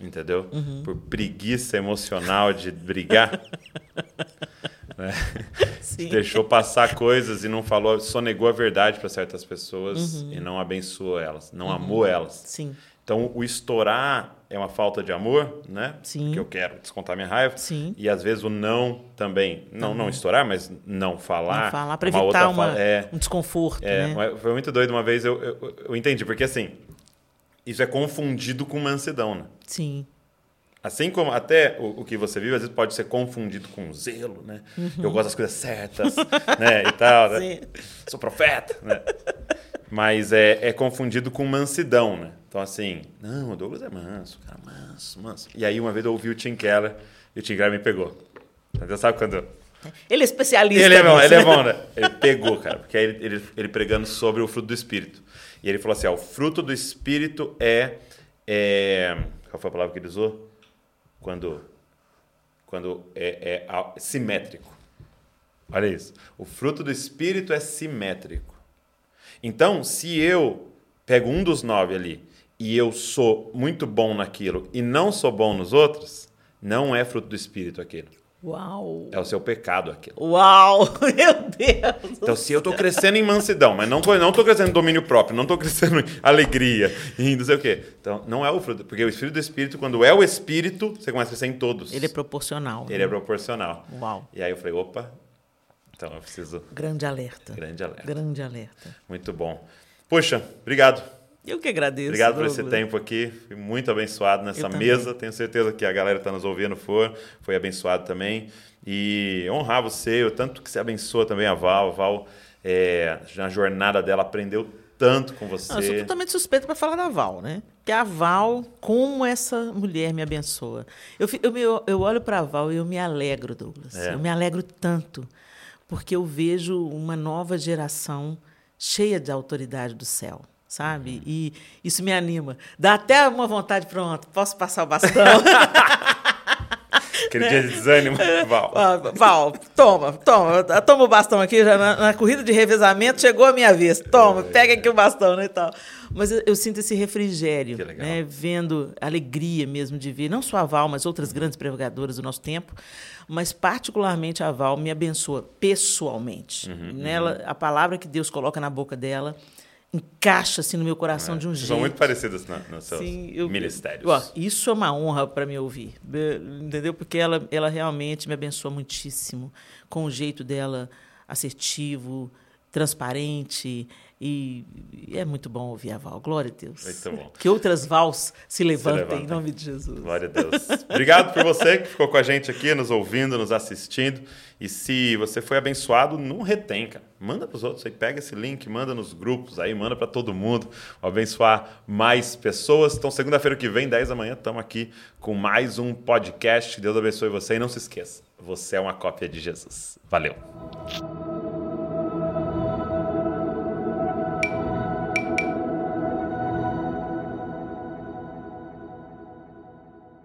Entendeu? Por preguiça emocional de brigar. né? Deixou passar coisas e não falou, só negou a verdade para certas pessoas Uhum. e não abençoou elas, não amou elas. Sim. Então, o estourar é uma falta de amor, né? Sim. Porque eu quero descontar minha raiva. Sim. E às vezes o não também. Não, não estourar, mas não falar. Não falar para uma evitar uma, fa- É, um desconforto. é, né? foi muito doido. Uma vez eu, eu, eu entendi, porque assim, isso é confundido com mansidão, né? Sim. Assim como até o, o que você vive, às vezes pode ser confundido com zelo, né? Eu gosto das coisas certas, né? E tal, né? Uhum. Sim. Sou profeta, né? Mas é, é confundido com mansidão, né? Então, assim, não, o Douglas é manso, cara, manso, manso. E aí, uma vez eu ouvi o Tim Keller e o Tim Keller me pegou. Você sabe quando... Ele é especialista. Ele é bom, nisso, ele é bom, né? Ele pegou, cara, porque aí ele, ele, ele pregando sobre o fruto do Espírito. E ele falou assim, o fruto do Espírito é, é... Qual foi a palavra que ele usou? Quando, quando é, é simétrico. Olha isso. O fruto do Espírito é simétrico. Então, se eu pego um dos nove ali e eu sou muito bom naquilo e não sou bom nos outros, não é fruto do Espírito aquilo. Uau! É o seu pecado aquilo. Uau! Meu Deus! Então, se eu tô crescendo em mansidão, mas não tô, não tô crescendo em domínio próprio, não tô crescendo em alegria, em não sei o quê. Então, não é o fruto. Porque o Espírito do Espírito, quando é o Espírito, você começa a crescer em todos. Ele é proporcional. Ele é proporcional. Uau! E aí eu falei, opa, então eu preciso. Grande alerta. Grande alerta. Grande alerta. Muito bom. Poxa, obrigado. Eu que agradeço. Obrigado por esse tempo aqui. Fui muito abençoado nessa mesa. Tenho certeza que a galera que está nos ouvindo for, foi abençoado também. E honrar você, o tanto que você abençoa também a Val. A Val, é, na jornada dela, aprendeu tanto com você. Não, eu sou totalmente suspeito para falar da Val, né? Que a Val, como essa mulher me abençoa. Eu, eu, eu, eu olho para a Val e eu me alegro, Douglas. É. Eu me alegro tanto, porque eu vejo uma nova geração cheia de autoridade do céu sabe? E isso me anima. Dá até uma vontade, pronto, posso passar o bastão. Aquele dia de desânimo, Val. Val, toma, toma, toma o bastão aqui, já na, na, corrida de revezamento chegou a minha vez. Toma, é. pega aqui o bastão, né, e tal. Mas eu, eu sinto esse refrigério, né, vendo alegria mesmo de ver, não só a Val, mas outras grandes pregadoras do nosso tempo, mas particularmente a Val me abençoa pessoalmente. Uhum, Nela, uhum. a palavra que Deus coloca na boca dela encaixa assim no meu coração é, de um jeito. São muito parecidas no, nos seus Sim, eu, ministérios. Ó, isso é uma honra para me ouvir, entendeu? Porque ela, ela realmente me abençoa muitíssimo com o jeito dela assertivo, transparente e, é muito bom ouvir a Val. Glória a Deus. Muito bom. Que outras Vals se levantem, se levantem em nome de Jesus. Glória a Deus. Obrigado por você que ficou com a gente aqui, nos ouvindo, nos assistindo. E se você foi abençoado, não retém, cara. Manda para os outros aí, pega esse link, manda nos grupos aí, manda para todo mundo, abençoar mais pessoas. Então, segunda-feira que vem, 10 da manhã, estamos aqui com mais um podcast. Deus abençoe você e não se esqueça, você é uma cópia de Jesus. Valeu.